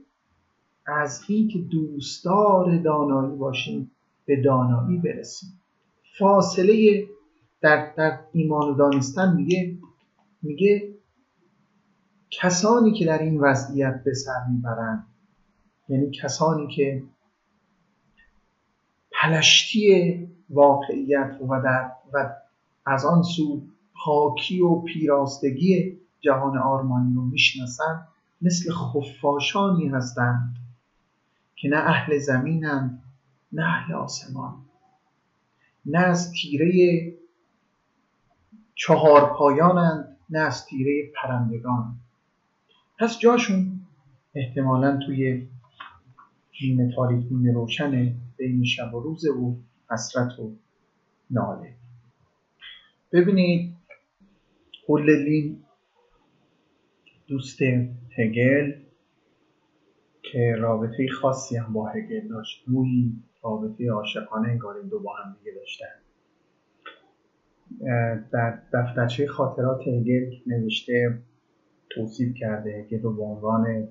Speaker 2: از اینکه دوستدار دانایی باشیم به دانایی برسیم. فاصله در, در ایمان و دانستن میگه میگه کسانی که در این وضعیت به سر می‌برند یعنی کسانی که پلشتی واقعیت و, در و از آن سو پاکی و پیراستگی جهان آرمانی رو می‌شناسند مثل خفاشانی هستند که نه اهل زمینند نه اهل آسمان نه از تیره چهار پایانند نه از تیره پرندگان. پس جاشون احتمالا توی تاریخ نیمه روشن بین شب و روز و حسرت و ناله. ببینید هوللین دوست هگل که رابطه خاصی هم با هگل داشت. نوعی رابطه عاشقانه انگار این دو با هم دیگه داشتن. در دفترچه خاطرات هگل نوشته توصیف کرده هگل رو به عنوان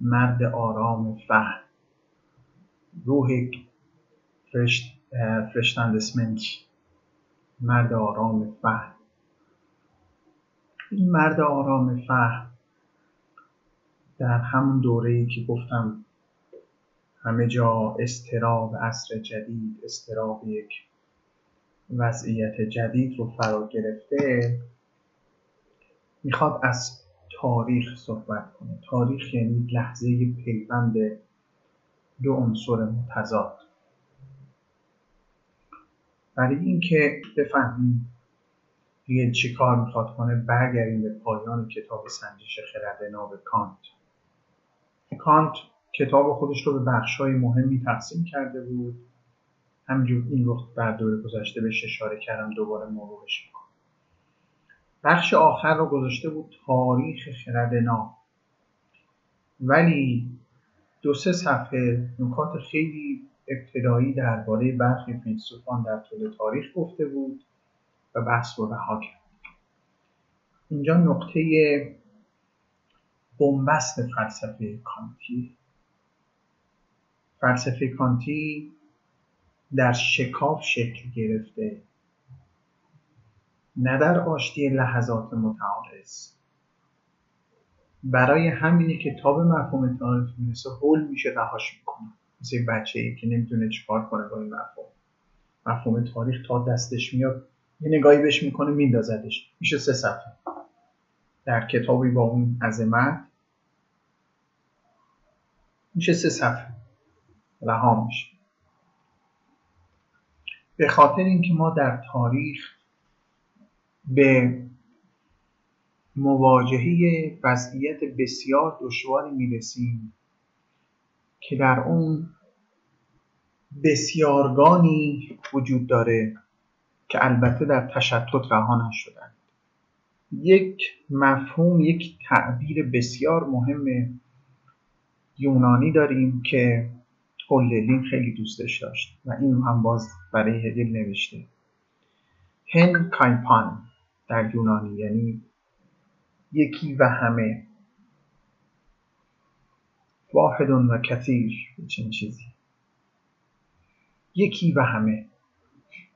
Speaker 2: مرد آرام فهم. روح فرشت فرشتندسمنت مرد آرام فهم. این مرد آرام فهم در همون دوره ای که گفتم همه جا استراب عصر جدید استراب یک وضعیت جدید رو فرا گرفته می‌خواد از تاریخ صحبت کنه. تاریخ یعنی لحظه پیوند دو عنصر متضاد. برای اینکه بفهمیم هگل چی کار می‌خواد کنه برگردیم به پایان کتاب سنجش خرد ناب کانت. کانت کتاب خودش رو به بخشهای مهمی تقسیم کرده بود. همینجور این رو در دوره گذشته بهش اشاره کردم دوباره مروش می‌کنم. بخش آخر رو گذاشته بود تاریخ خرد ناب ولی دو سه صفحه نکات خیلی ابتدایی درباره برخی فیلسوفان در طول تاریخ گفته بود و بحث رو رها کرد. اینجا نقطه بنبست فلسفه کانتی. فلسفه کانتی در شکاف شکل گرفته. نه در آشتی لحظات متعارض. برای همینه که تا مفهوم تاریخ می‌رسه هول میشه رهاش می‌کنه. مثل بچه ای که نمی‌تونه چیکار کنه با این مفهوم. مفهوم تاریخ تا دستش میاد یه نگاهی بهش می‌کنه میندازدش. میشه سه صفحه. در کتابی با اون عظمت میشه سه صفحه. رها میشه. به خاطر اینکه ما در تاریخ به مواجهه وضعیت بسیار دشواری می‌رسیم که در اون بسیارگانی وجود داره که البته در تشتت رها نشدند. یک مفهوم یک تعبیر بسیار مهم یونانی داریم که هوللین خیلی دوستش داشت و این هم باز برای هگل نوشته. هن کایپان در یونانی یعنی یکی و همه. واحد و کثیر چنین چیزی. یکی و همه.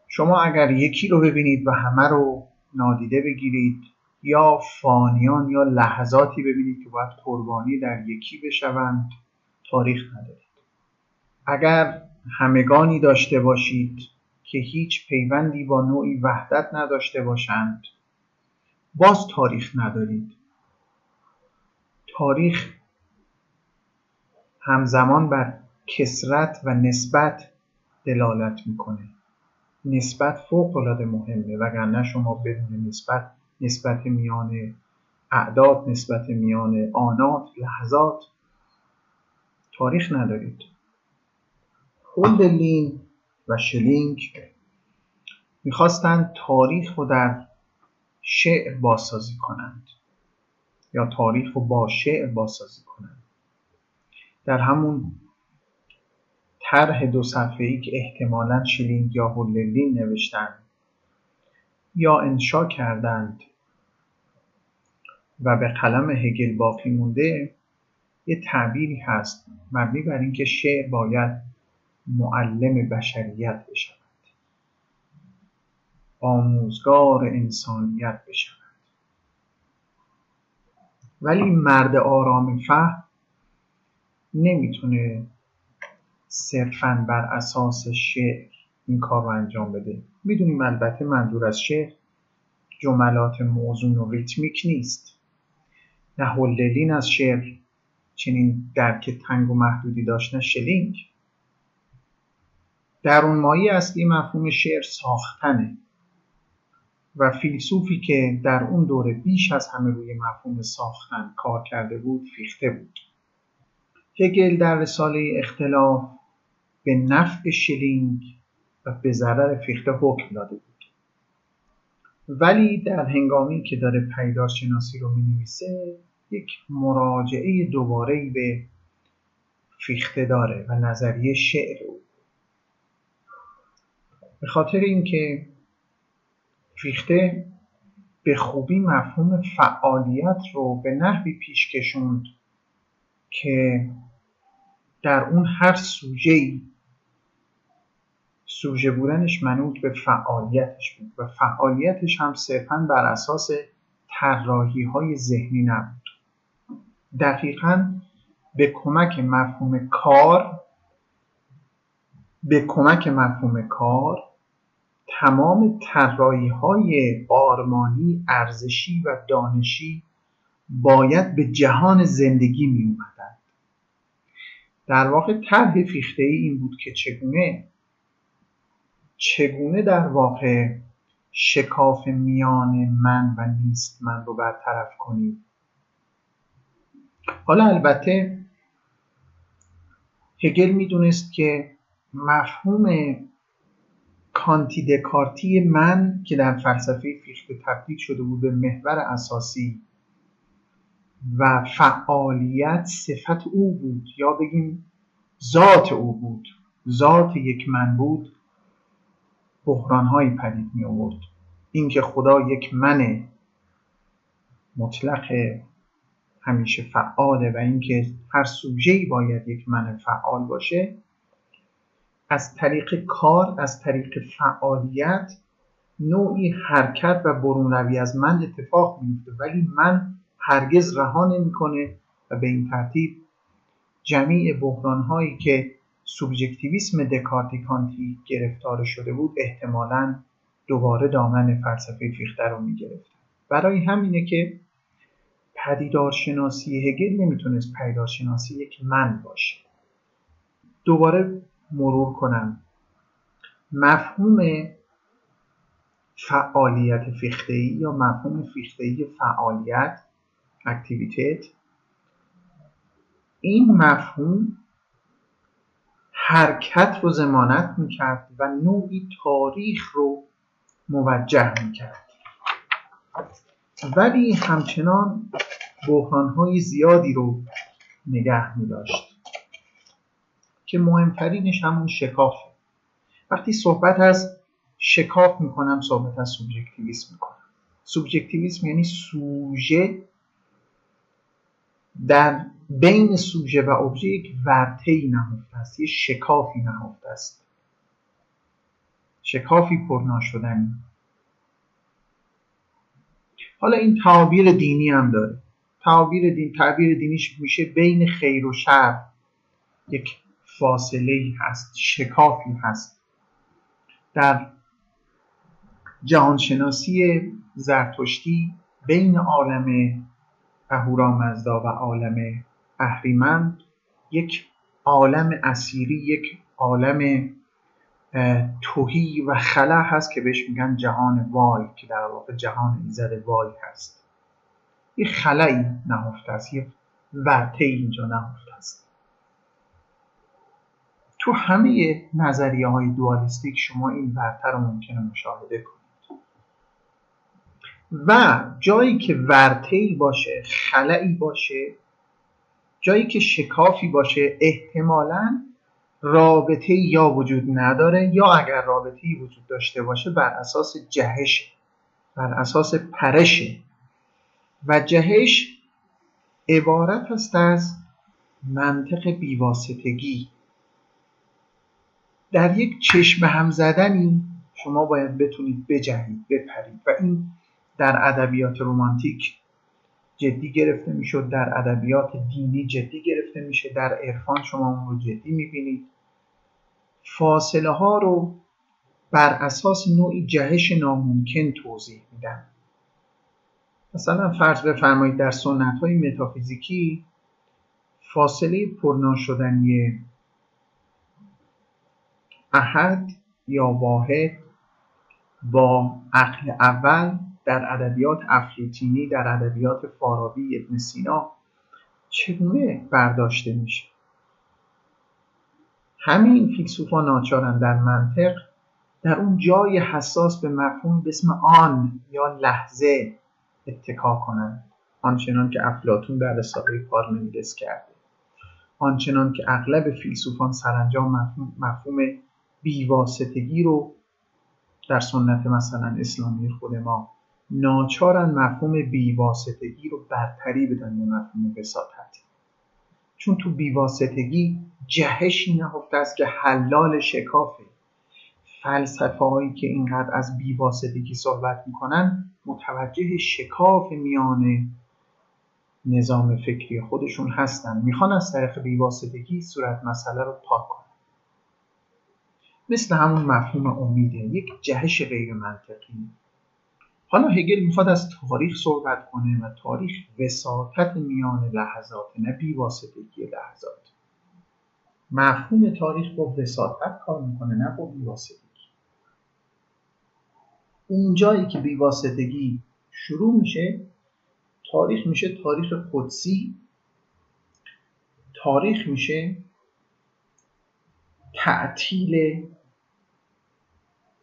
Speaker 2: شما اگر یکی رو ببینید و همه رو نادیده بگیرید یا فانیان یا لحظاتی ببینید که باید قربانی در یکی بشوند تاریخ ندارید اگر همگانی داشته باشید که هیچ پیوندی با نوعی وحدت نداشته باشند باز تاریخ ندارید. تاریخ همزمان بر کسرت و نسبت دلالت می‌کنه. نسبت فوق العاده مهمه وگرنه شما بدون نسبت نسبت میان اعداد نسبت میان آنات لحظات تاریخ ندارید. هولدلین و شلینگ می‌خواستند تاریخ رو در شعر بازسازی کنند یا تاریخ رو با شعر بازسازی کنن در همون طرح دو صفحه‌ای که احتمالا شیلینگ یا هوللین نوشتن یا انشا کردند و به قلم هگل باقی مونده یه تعبیری هست. مبنی بر اینکه شعر باید معلم بشریت بشود. آموزگار انسانیت بشود. ولی مرد آرام فهم نمی‌تونه صرفا بر اساس شعر این کار رو انجام بده. می‌دونیم البته منظور از شعر جملات موزون و ریتمیک نیست. نه هوللین از شعر چنین درک تنگ و محدودی داشت نه شلینگ. در اون مایی اصلی مفهوم شعر ساختنه و فیلسوفی که در اون دوره بیش از همه روی مفهوم ساختن کار کرده بود فیخته بود. هگل در رساله اختلاف به نفع شلینگ و به ضرر فیخته حکم داده بود. ولی در هنگامی که داره پیدارشناسی رو می یک مراجعه دوباره به فیخته داره و نظریه شعر او. به خاطر اینکه فیخته به خوبی مفهوم فعالیت رو به نحوی پیش کشوند که در اون هر سوژه‌ای سوژه بودنش منوط به فعالیتش بود و فعالیتش هم صرفا بر اساس طراحی های ذهنی نبود. دقیقا به کمک مفهوم کار به کمک مفهوم کار تمام طراحی های آرمانی ارزشی و دانشی باید به جهان زندگی می اومدن. در واقع طرح فیخته ای این بود که چگونه چگونه در واقع شکاف میان من و نیست من رو برطرف کنیم حالا البته هگل می‌دونست که مفهوم کانتی دکارتی من که در فلسفه فیخته تبدیل شده بود به محور اساسی و فعالیت صفت او بود. یا بگیم ذات او بود. ذات یک من بود. بحرانهایی پدید می آورد اینکه خدا یک من مطلق همیشه فعاله و اینکه هر سوژه‌ای باید یک من فعال باشه از طریق کار از طریق فعالیت نوعی حرکت و برون روی از من اتفاق میفته ولی من هرگز رها نمی‌کنه و به این ترتیب جمیع بحران هایی که سوبژکتیویسم دکارتی کانتی گرفتار شده بود احتمالا دوباره دامن فلسفه فیخته رو می‌گرفت برای همینه که پدیدارشناسی هگل نمی‌تونست پدیدارشناسی یک من باشه. دوباره مرور کنم مفهوم فعالیت فیخته‌ای یا مفهوم فیخته‌ای فعالیت اکتیویتیت این مفهوم حرکت رو زمانت می‌کرد و نوعی تاریخ رو موجه می‌کرد. ولی همچنان بحرانهای زیادی رو نگه میداشت. که مهمترینش همون شکاف. وقتی صحبت از شکاف می‌کنم صحبت از سوبژکتیویسم می‌کنم. سوبژکتیویسم یعنی سوژه در بین سوژه و ابژه یک ورته ای نهفته است یه شکافی نهفته است. شکافی پرنا شدنی حالا این تعابیر دینی هم داره. تعابیر دین تعبیر دینیش میشه بین خیر و شر. یک فاصله هست شکافی هست. در جهانشناسی زرتشتی بین عالم اهورامزدا و عالم اهریمن یک عالم اسیری یک عالم توهی و خلا هست که بهش میگن جهان وای که در واقع جهان ایزد وای هست. یه خلایی نهفته است یه ورته اینجا نهفته است. تو همه نظریه های دوالیستیک شما این ورته رو ممکنه مشاهده کنید. و جایی که ورطه‌ای باشه خلعی باشه جایی که شکافی باشه احتمالا رابطه یا وجود نداره یا اگر رابطه وجود داشته باشه بر اساس جهش بر اساس پرشه و جهش عبارت است از منطق بیواسطگی. در یک چشم هم زدنی شما باید بتونید بجهید بپرید. و این در ادبیات رومانتیک جدی گرفته می‌شد در ادبیات دینی جدی گرفته میشه. در عرفان شما اون رو جدی می‌بینید. فاصله ها رو بر اساس نوعی جهش ناممکن توضیح میدن مثلا فرض بفرمایید در سنت های متافیزیکی فاصله پرناشدنی احد یا واحد با عقل اول در ادبیات افلاطینی در ادبیات فارابی ابن سینا چگونه برداشته میشه؟ همین فیلسوفا ناچارن در منطق در اون جای حساس به مفهوم به اسم آن یا لحظه اتکا کنند. آنچنان که افلاتون در رساله پارمنیدس کرده. آنچنان که اغلب فیلسوفان سرانجام مفهوم, مفهوم بیواسطگی رو در سنت مثلا اسلامی خود ما ناچارن مفهوم بیواسطگی رو برتری بدن یا مفهوم وساطت چون تو بیواسطگی جهشی نهفته است که حلال شکافه. فلسفه هایی که اینقدر از بیواسطگی صحبت می‌کنن متوجه شکاف میان نظام فکری خودشون هستن. می‌خوان از طریق بیواسطگی صورت مسئله رو پاک کنن. مثل همون مفهوم امیده یک جهش غیر منطقی. حالا هگل می‌خواد از تاریخ صحبت کنه و تاریخ وساطت میان لحظات نه بیواسطگی لحظات. مفهوم تاریخ با وساطت کار می‌کنه نه با بیواسطگی. اون جایی که بیواسطگی شروع میشه تاریخ میشه تاریخ قدسی. تاریخ میشه تعطیل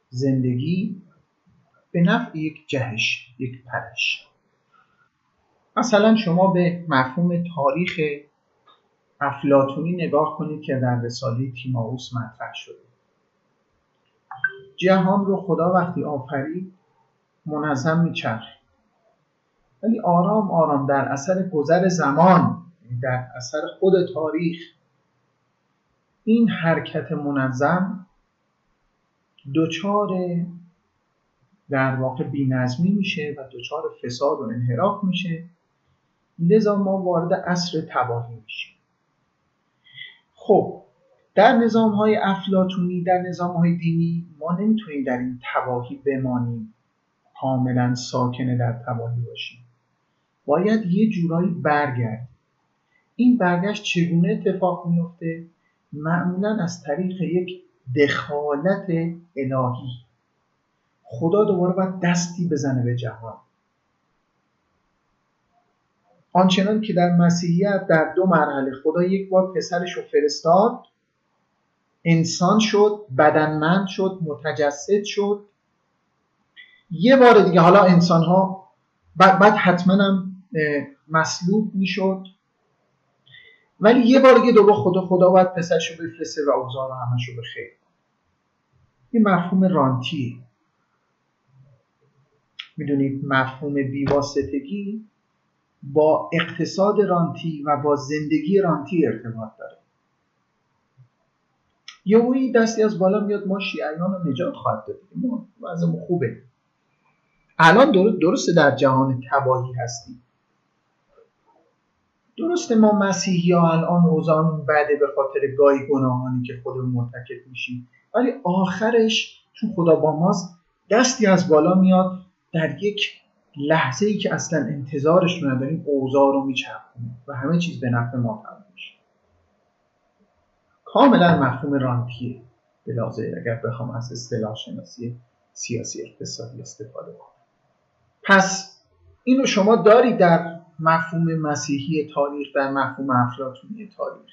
Speaker 2: زندگی به نفع یک جهش یک پرش. مثلا شما به مفهوم تاریخ افلاتونی نگاه کنید که در رساله تیماوس مطرح شده. جهان رو خدا وقتی آفرید منظم میچرخید. ولی آرام آرام در اثر گذر زمان در اثر خود تاریخ این حرکت منظم دچار در واقع بینظمی میشه و دچار فساد و انحراف میشه. لذا ما وارد عصر تباهی میشیم. خب در نظام های افلاتونی در نظام های دینی ما نمی‌تونیم در این تباهی بمانیم. کاملا ساکنه در تباهی باشیم. باید یه جورایی برگرد این برگشت چگونه اتفاق میفته معمولا از طریق یک دخالت الهی. خدا دوباره باید دستی بزنه به جهان. آنچنان که در مسیحیت در دو مرحله خدا یک بار پسرش رو فرستاد انسان شد بدنمند شد متجسد شد. یه بار دیگه حالا انسان ها بعد, حتما هم مسلوب می‌شد. ولی یه بار دیگه دوباره خدا خدا باید پسرش رو بفرسته و اوضاع رو همش رو بخیر این مفهوم رانتی. می‌دونید مفهوم بیواسطگی با اقتصاد رانتی و با زندگی رانتی ارتباط داره. یهویی دستی از بالا میاد ما شیعیان رو نجات خواهد داد. ما خوبه. الان درسته در جهان تباهی هستیم. درسته ما مسیحی ها الان اوضاعمون بده به خاطر گاهی گناهانی که خودمون مرتکب میشیم. ولی آخرش چون خدا با ماست دستی از بالا میاد در یک لحظه ای که اصلا انتظارش رو نداریم اوضاع رو میچرخونه و همه چیز به نفع ما تمام میشه. کاملا مفهوم رانتیه به اگر بخوام از اصطلاح شناسی سیاسی اقتصادی استفاده کنم. پس اینو شما دارید در مفهوم مسیحی تاریخ در مفهوم افلاطونی تاریخ.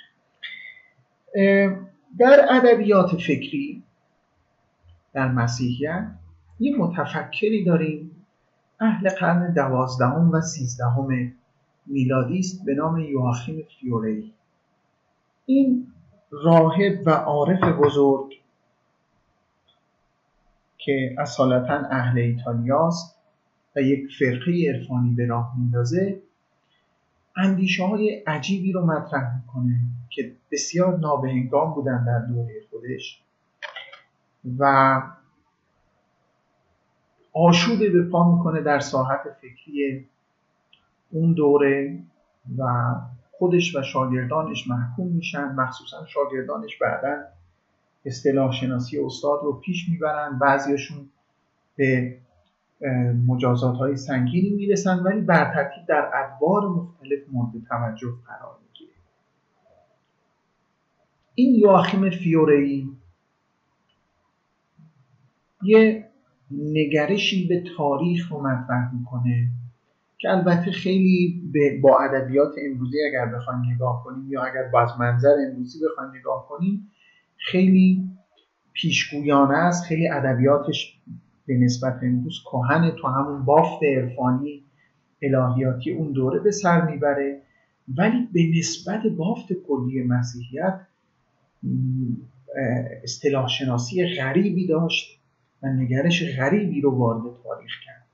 Speaker 2: در ادبیات فکری در مسیحیت یه متفکری داریم. اهل قرن دوازدهم و سیزدهم میلادی است به نام یواخیم فیوری این راهب و عارف بزرگ که اصالتا اهل ایتالیاست و یک فرقه عرفانی به راه میندازه اندیشه های عجیبی رو مطرح می‌کنه که بسیار نابهنگام بودن در دوره خودش و آشوبی به پا می‌کنه در ساحت فکری اون دوره و خودش و شاگردانش محکوم میشن مخصوصا شاگردانش بعدا اصطلاح شناسی استاد رو پیش می‌برن. بعضیشون به مجازات های سنگینی می‌رسن ولی بر ترتیب در ادوار مختلف مورد توجه قرار می‌گیره. این یواخیم فیورئی یه نگرشی به تاریخ رو مطرح می‌کنه که البته خیلی با ادبیات امروزی اگر بخوایم نگاه کنیم یا اگر با از منظر امروزی بخوایم نگاه کنیم خیلی پیشگویانه است خیلی ادبیاتش به نسبت امروز کهن تو همون بافت عرفانی الهیاتی اون دوره به سر می‌بره. ولی به نسبت بافت کلی مسیحیت اصطلاح شناسی غریبی داشت و نگرش غریبی رو وارد تاریخ کرد.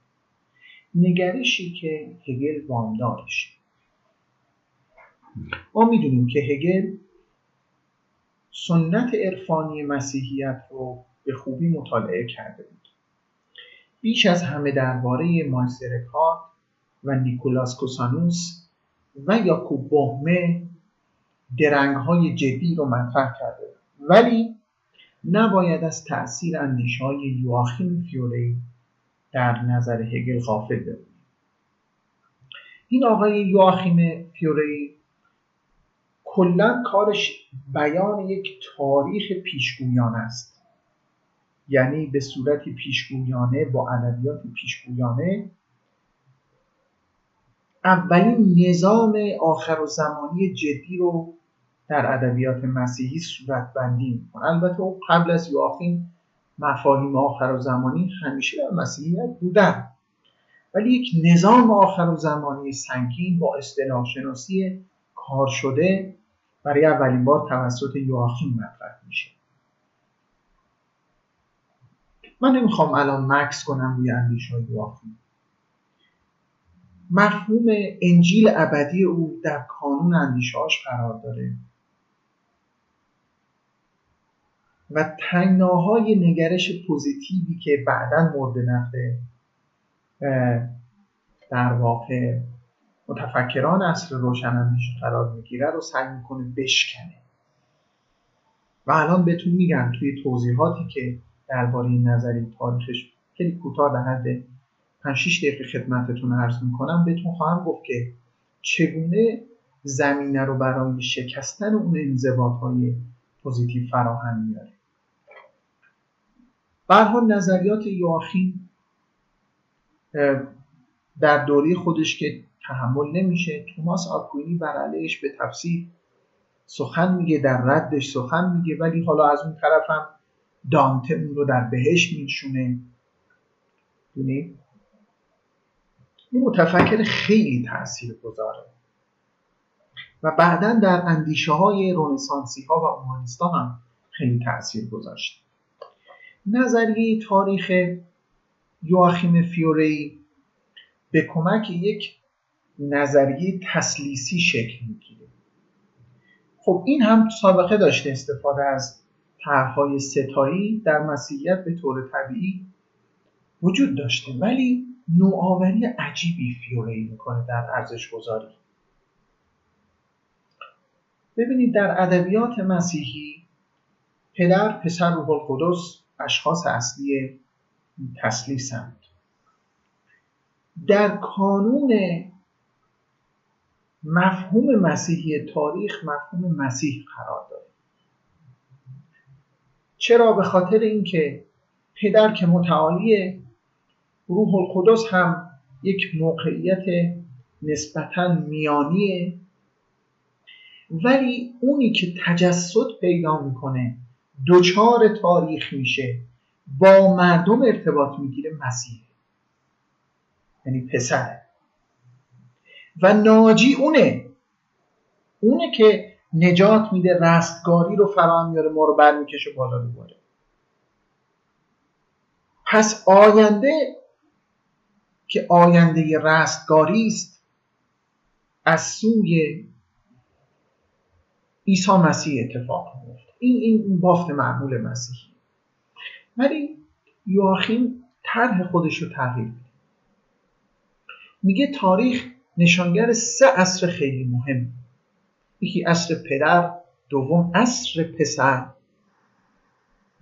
Speaker 2: نگرشی که هگل وامدارش. ما می‌دونیم که هگل سنت عرفانی مسیحیت رو به خوبی مطالعه کرده بیش از همه درباره مایستر کارت و نیکولاس کوسانوس و یاکوب بهمه درنگ های جدی رو مطرح کرده. ولی نباید از تأثیر اندیشه های یواخیم فیوری در نظر هگل غافل بمونیم. این آقای یواخیم فیوری کلا کارش بیان یک تاریخ پیشگویانه است. یعنی به صورت پیشگویانه با ادبیات پیشگویانه. اولین نظام آخر و زمانی جدی رو در ادبیات مسیحی صورت بندی می‌کنه. البته او قبل از یواخیم مفاهیم آخر و زمانی همیشه در مسیحیت بودن. ولی یک نظام آخر و زمانی سنگین با اصطلاح شناسی کار شده برای اولین بار توسط یواخیم مطرح میشه. من نمی‌خوام الان مکس کنم روی اندیشه های مفهوم انجیل ابدی او در کانون اندیشهاش قرار داره. و تنگناهای نگرش پوزیتیوی که بعدا مورد نقد در واقع متفکران اصر روشنندیش قرار می‌گیره رو سعی می‌کنه بشکنه. و الان بهتون میگم توی توضیحاتی که درباره این نظری تاریخش خیلی کوتاه در حد 5 6 دقیقه خدمتتون عرض می‌کنم. بهتون خواهم گفت که چگونه زمینه رو برای شکستن اون انضباط های پوزیتیو فراهم میاره برها نظریات یواخیم در دوره خودش که تحمل نمیشه توماس آکوینی بر علیهش به تفسیر سخن میگه در ردش سخن میگه ولی حالا از اون طرف هم دانته اون رو در بهش میشونه دونید این متفکر خیلی تاثیر گذاره و بعدا در اندیشه های رونسانسی ها و اومانیستان هم خیلی تاثیر گذاشت نظریه تاریخ یواخیم فیوری به کمک یک نظریه تسلیسی شکل می‌گیره. خب این هم سابقه داشته استفاده از طرحهای ستایی در مسیحیت به طور طبیعی وجود داشته ولی نوآوری عجیبی فیوری می‌کنه در ارزش گذاری ببینید در ادبیات مسیحی پدر پسر روح القدس اشخاص اصلی تسلیسند در کانون مفهوم مسیحی تاریخ مفهوم مسیح قرار داره. چرا به خاطر اینکه پدر که متعالی روح القدس هم یک موقعیت نسبتا میانیه ولی اونی که تجسد پیدا می‌کنه دوچار تاریخ میشه با مردم ارتباط می‌گیره مسیح یعنی پسره. و ناجی اونه. اونه که نجات میده رستگاری رو فراهم میاره ما رو برمیکشه بالا دوباره. پس آینده که آینده رستگاری است از سوی عیسی مسیح اتفاق میفته این این بافت معمول مسیحی. ولی یواخیم طرح خودش رو تغییر میده. میگه تاریخ نشانگر سه عصر خیلی مهم. یکی عصر پدر دوم عصر پسر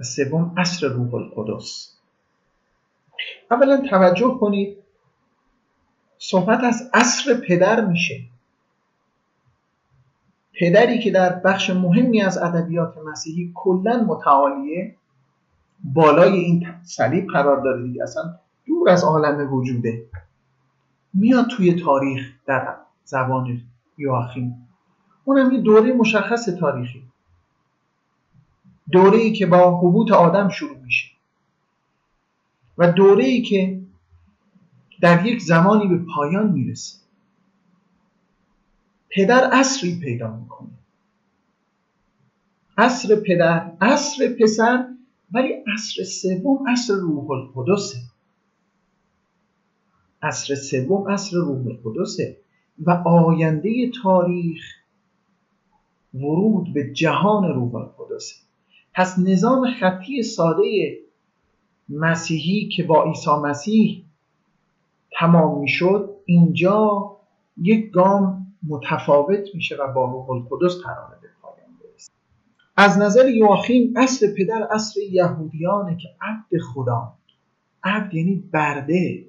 Speaker 2: و سوم عصر روح القدس. اولا توجه کنید صحبت از عصر پدر میشه. پدری که در بخش مهمی از ادبیات مسیحی کلا متعالیه بالای این صلیب قرار داره دیگه اصلا دور از عالم وجوده. میاد توی تاریخ در زبان یواخیم. اونم یه دوره مشخص تاریخی. دوره ای که با حبوط آدم شروع میشه. و دوره ای که در یک زمانی به پایان می‌رسه. پدر اصری پیدا می‌کنه. اصر پدر اصر پسر ولی اصر سوم اصر روح القدسه. اصر سوم اصر روح القدسه. و آینده تاریخ ورود به جهان روح القدسه پس نظام خطی ساده مسیحی که با عیسی مسیح تمام می‌شد اینجا یک گام متفاوت میشه و با روح القدس قراره به پایان برسه. از نظر یواخیم اصل پدر اصل یهودیانه که عبد خدا. عبد یعنی برده.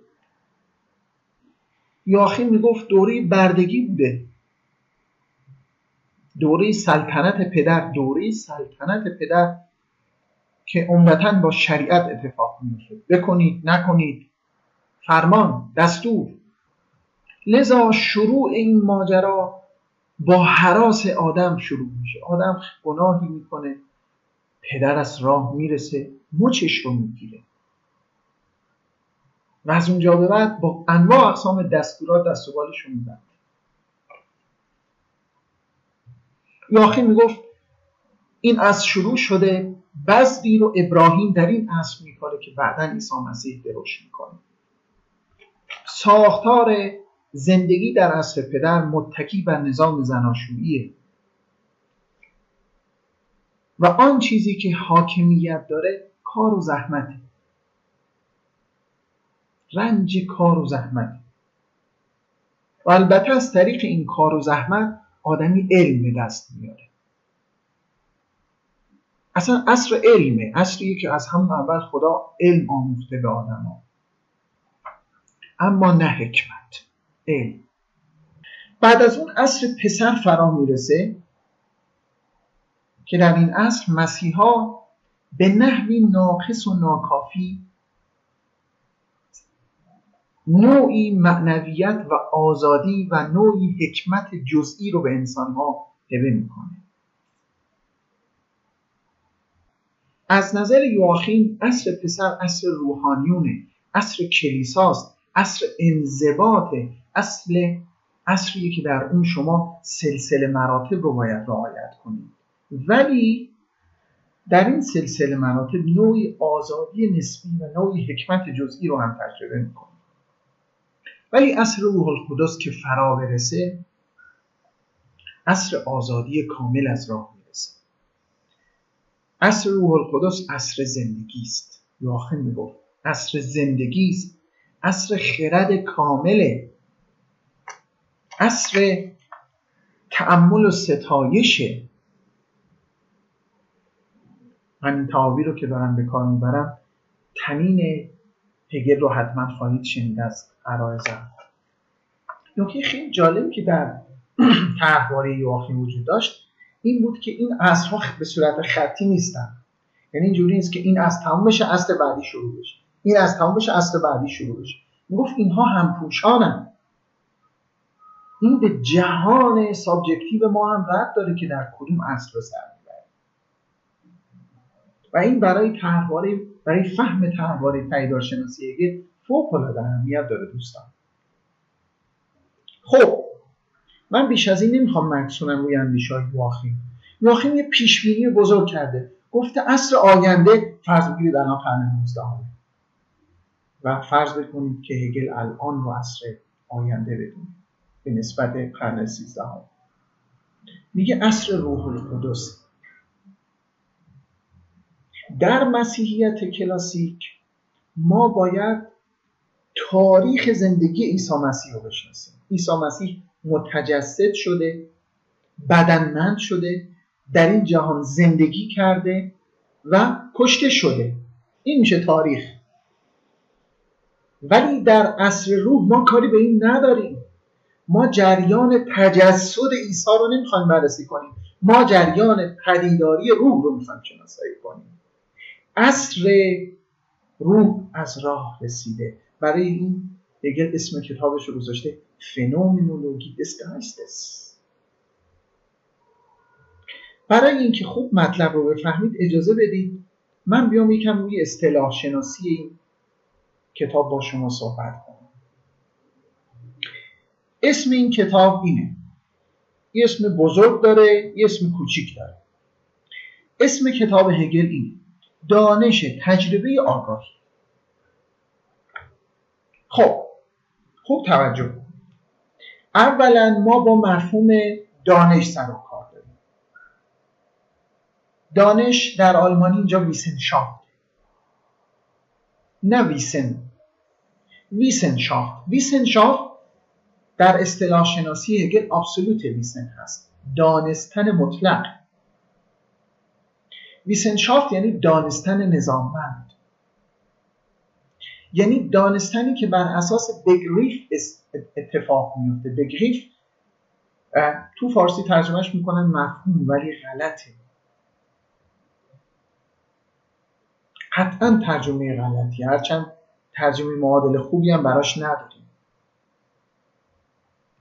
Speaker 2: یواخیم می‌گفت دوره بردگی بوده. دوره سلطنت پدر دوره سلطنت پدر که عمدتا با شریعت اتفاق میفته بکنید نکنید. فرمان دستور. لذا شروع این ماجرا با حراس آدم شروع میشه. آدم گناهی می‌کنه پدر از راه می‌رسه مچش رو می‌گیره. و از اونجا به بعد با انواع اقسام دستورات دست و بالش رو میبند یاخی می‌گفت این از شروع شده بزدی رو ابراهیم در این اصل می‌کنه که بعدا عیسی مسیح دروش می‌کنه. ساختار زندگی در عصر پدر متکی بر نظام زناشوییه. و آن چیزی که حاکمیت داره کار و زحمته رنج کار و زحمت. و البته از طریق این کار و زحمت آدمی علم به دست میاره. اصلا اصر علمه. اصریه که از همون اول خدا علم آموخته به آدم ها. اما نه حکمت علم. بعد از اون اصر پسر فرا می‌رسه که در این اصر مسیحا به نحوی ناقص و ناکافی نوعی معنویت و آزادی و نوعی حکمت جزئی رو به انسانها هبه می‌کنه. از نظر یواخیم اصر پسر اصر روحانیونه اصر کلیساست اصر انضباط اصل اصریه که در اون شما سلسله مراتب رو باید رعایت کنید. ولی در این سلسله مراتب نوعی آزادی نسبی و نوعی حکمت جزئی رو هم تجربه می‌کنید. ولی اصر روح القدس که فرا برسه اصر آزادی کامل از راه می‌رسه. اصر روح القدس اصر زندگی است. یاخن می‌گفت اصر زندگی است. اصر خرد کامله. اصر تعمل و ستایشه من رو که دارم به کار می‌برم تنین هگل رو حتما خواهید شنید از عرایزم نکته خیلی جالبی که در طرحواره یواخیم وجود داشت این بود که این اصرها به صورت خطی نیستن. یعنی اینجوری نیست که این از تمام بشه اصل بعدی شروع بشه. این از تمام بشه اصل بعدی شروع بشه. می‌گفت اینها هم پوشانن این به جهان سابجکتیو ما هم رد داره که در کدوم اصل می‌بره و این برای طرحواره برای فهم طرحواره پیدارشناسی اگه فوق العاده اهمیت داره دوستان. خب من بیش از این نمی‌خوام مکسونم روی اندیشه های یواخیم یواخیم یه پیشبینی بزرگ کرده. گفته اصر آینده فرض بگیرید الان قرن 19 و فرض بکنید که هگل الان رو اصر آینده بدونید به نسبت قرن 13 میگه اصر روح القدس در مسیحیت کلاسیک ما باید تاریخ زندگی عیسی مسیح رو بشناسیم. عیسی مسیح متجسد شده بدنمند شده در این جهان زندگی کرده و کشته شده. این میشه تاریخ. ولی در عصر روح ما کاری به این نداریم. ما جریان تجسد عیسی رو نمی‌خوایم بررسی کنیم. ما جریان پدیداری روح رو می‌خوایم شناسایی کنیم. عصر روح از راه رسیده. برای این هگل اسم کتابش رو گذاشته فنومنولوژی دسگایستس برای اینکه خوب مطلب رو بفهمید اجازه بدید من بیام یکم روی اصطلاح شناسی این کتاب با شما صحبت کنم. اسم این کتاب اینه. یه اسم بزرگ داره یه اسم کوچیک داره. اسم کتاب هگل اینه. دانش تجربه آگاهی. خب خوب توجه اولا ما با مفهوم دانش سر و کار داریم. دانش در آلمانی اینجا ویسنشافت نه ویسن. ویسنشافت ویسنشافت در اصطلاح شناسی هگل ابسولوت ویسن هست. دانستن مطلق. ویسنشافت یعنی دانستن نظاممند. یعنی دانستنی که بر اساس بگریف اتفاق میفته. بگریف تو فارسی ترجمهش می‌کنن مفهوم ولی غلطه. قطعا ترجمه غلطی. هرچند ترجمه معادل خوبی هم براش نداریم.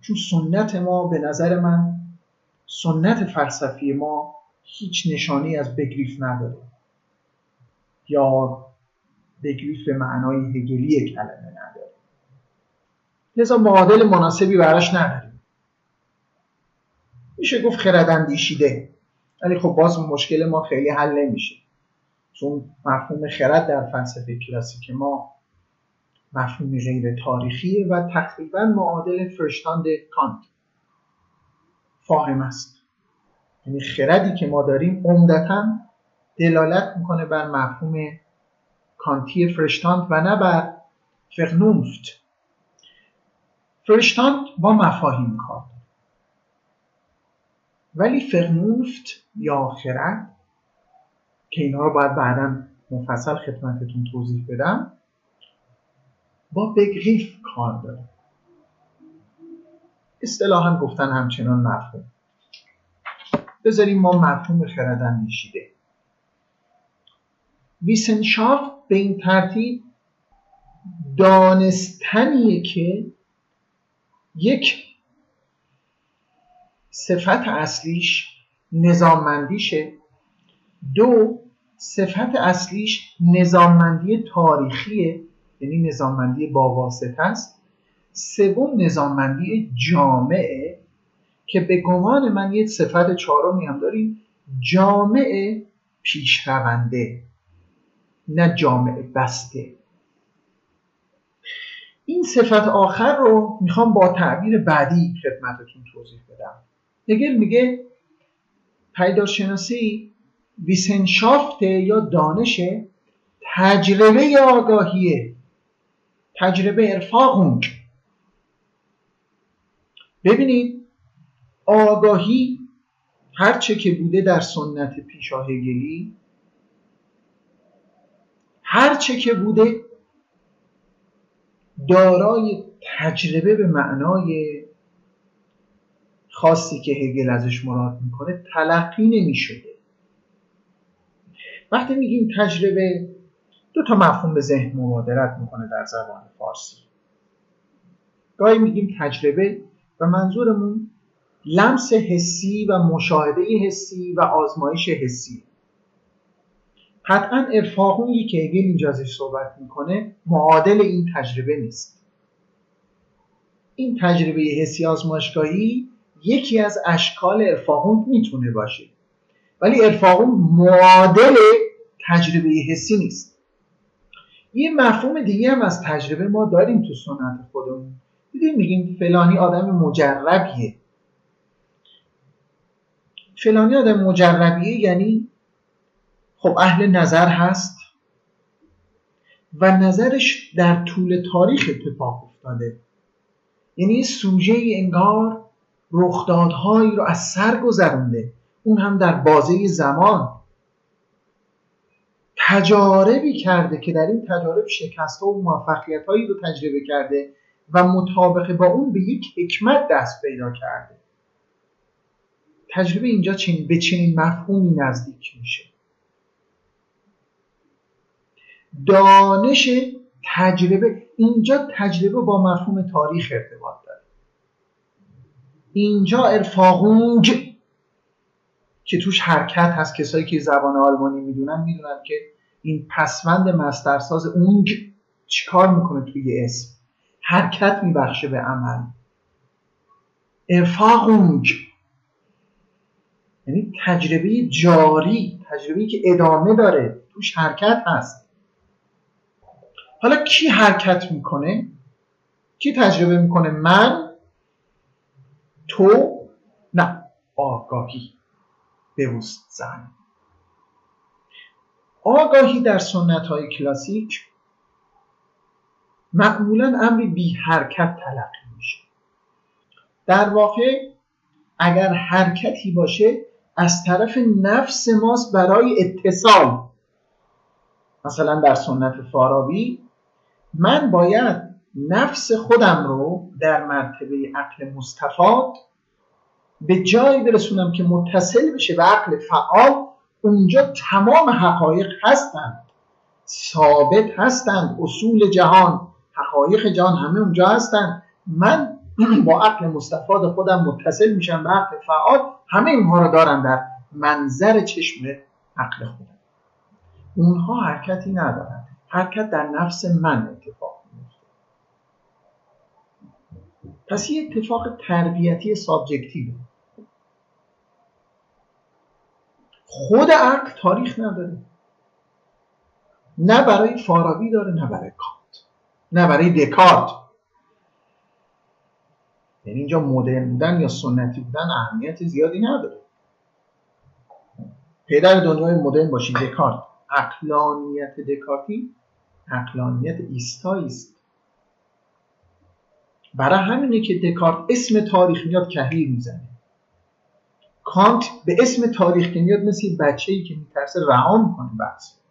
Speaker 2: چون سنت ما به نظر من سنت فلسفی ما هیچ نشانی از بگریف نداره. یا بگریف به معنای هگلی کلمه نداره. لذا معادل مناسبی براش نداریم میشه گفت خرداندیشیده ولی خب باز مشکل ما خیلی حل نمیشه. چون مفهوم خرد در فلسفه کلاسیک ما مفهوم غیر تاریخیه و تقریبا معادل فرشتاند کانت فاهم است. یعنی خردی که ما داریم عمدتا دلالت می‌کنه بر مفهوم کانتی فرشتاند و نه بر فقنونفت فرشتاند با مفاهیم کار ولی فقنونفت یا خرد که اینها رو باید بعدا مفصل خدمتتون توضیح بدم با بگریف کار داره. اصطلاحا گفتن همچنان مفهوم. بذاریم ما مفهوم خردن میشیده ویسنشافت به این ترتیب دانستنیه که یک صفت اصلیش نظاممندیشه. دو صفت اصلیش نظاممندی تاریخیه یعنی نظاممندی با واسطه است. سوم نظاممندی جامعه. که به گمان من یک صفت چهارمی هم داریم. جامعه پیشرونده نه جامعه بسته. این صفت آخر رو می‌خوام با تعبیر بعدی خدمتتون توضیح بدم. هگل میگه پیداشناسی ویسنشافت یا دانش تجربه آگاهیه. تجربه ارفاقونگ ببینید آگاهی هرچه که بوده در سنت پیشاهگلی هرچه که بوده دارای تجربه به معنای خاصی که هگل ازش مراد می‌کنه تلقی نمی‌شده. وقتی میگیم تجربه دو تا مفهوم به ذهن مبادرت می‌کنه در زبان فارسی. گاهی میگیم تجربه و منظورمون لمس حسی و مشاهده حسی و آزمایش حسی. قطعا ارفاقونی که هگل اینجا ازش صحبت می‌کنه معادل این تجربه نیست. این تجربه حسی آزمایشگاهی یکی از اشکال ارفاقون می‌تونه باشه. ولی ارفاقون معادل تجربه حسی نیست. یه مفهوم دیگه هم از تجربه ما داریم تو سنت خودمون. دیدیم میگیم فلانی آدم مجربیه. فلانی آدم مجربیه یعنی خب اهل نظر هست و نظرش در طول تاریخ اتفاق افتاده. یعنی سوژه انگار رخدادهایی رو از سر گذرونده. اون هم در بازه زمان. تجاربی کرده که در این تجارب شکست و موفقیت هایی رو تجربه کرده و مطابق با اون به یک حکمت دست پیدا کرده. تجربه اینجا چنین به چنین مفهومی نزدیک میشه. دانش تجربه اینجا تجربه با مفهوم تاریخ ارتباط داره. اینجا ارفاقونج که توش حرکت هست. کسایی که زبان آلمانی می‌دونن می‌دونن که این پسوند مسترساز اونج چیکار می‌کنه توی اسم؟ حرکت میبخشه به عمل. ارفاقونج. یعنی تجربه جاری تجربه که ادامه داره توش حرکت هست. حالا کی حرکت می‌کنه؟ کی تجربه می‌کنه؟ من تو نه. آگاهی بوست زن. آگاهی در سنت های کلاسیک معمولا امری بی حرکت تلقی میشه. در واقع اگر حرکتی باشه از طرف نفس ماست برای اتصال. مثلا در سنت فارابی من باید نفس خودم رو در مرتبه عقل مستفاد به جایی برسونم که متصل بشه به عقل فعال اونجا تمام حقایق هستند. ثابت هستند. اصول جهان حقایق جهان همه اونجا هستند. من با عقل مستفاد خودم متصل میشم به عقل فعال همه اینها رو دارم در منظر چشم عقل خودم. اونها حرکتی ندارند حرکت در نفس من اتفاق میفته پس یه اتفاق تربیتی سابجکتیو. خود عقل تاریخ نداره. نه برای فارابی داره نه برای کانت. نه برای دکارت. یعنی اینجا مدرن بودن یا سنتی بودن اهمیت زیادی نداره. پدر دنیای مدرن باشید. دکارت. اقلانیت دکارتی اقلانیت ایستایی است. برای همینه که دکارت اسم تاریخ میاد کهیر می‌زنه. کانت به اسم تاریخ که میاد مثل بچه ای که میترسه رها می‌کنه بحث.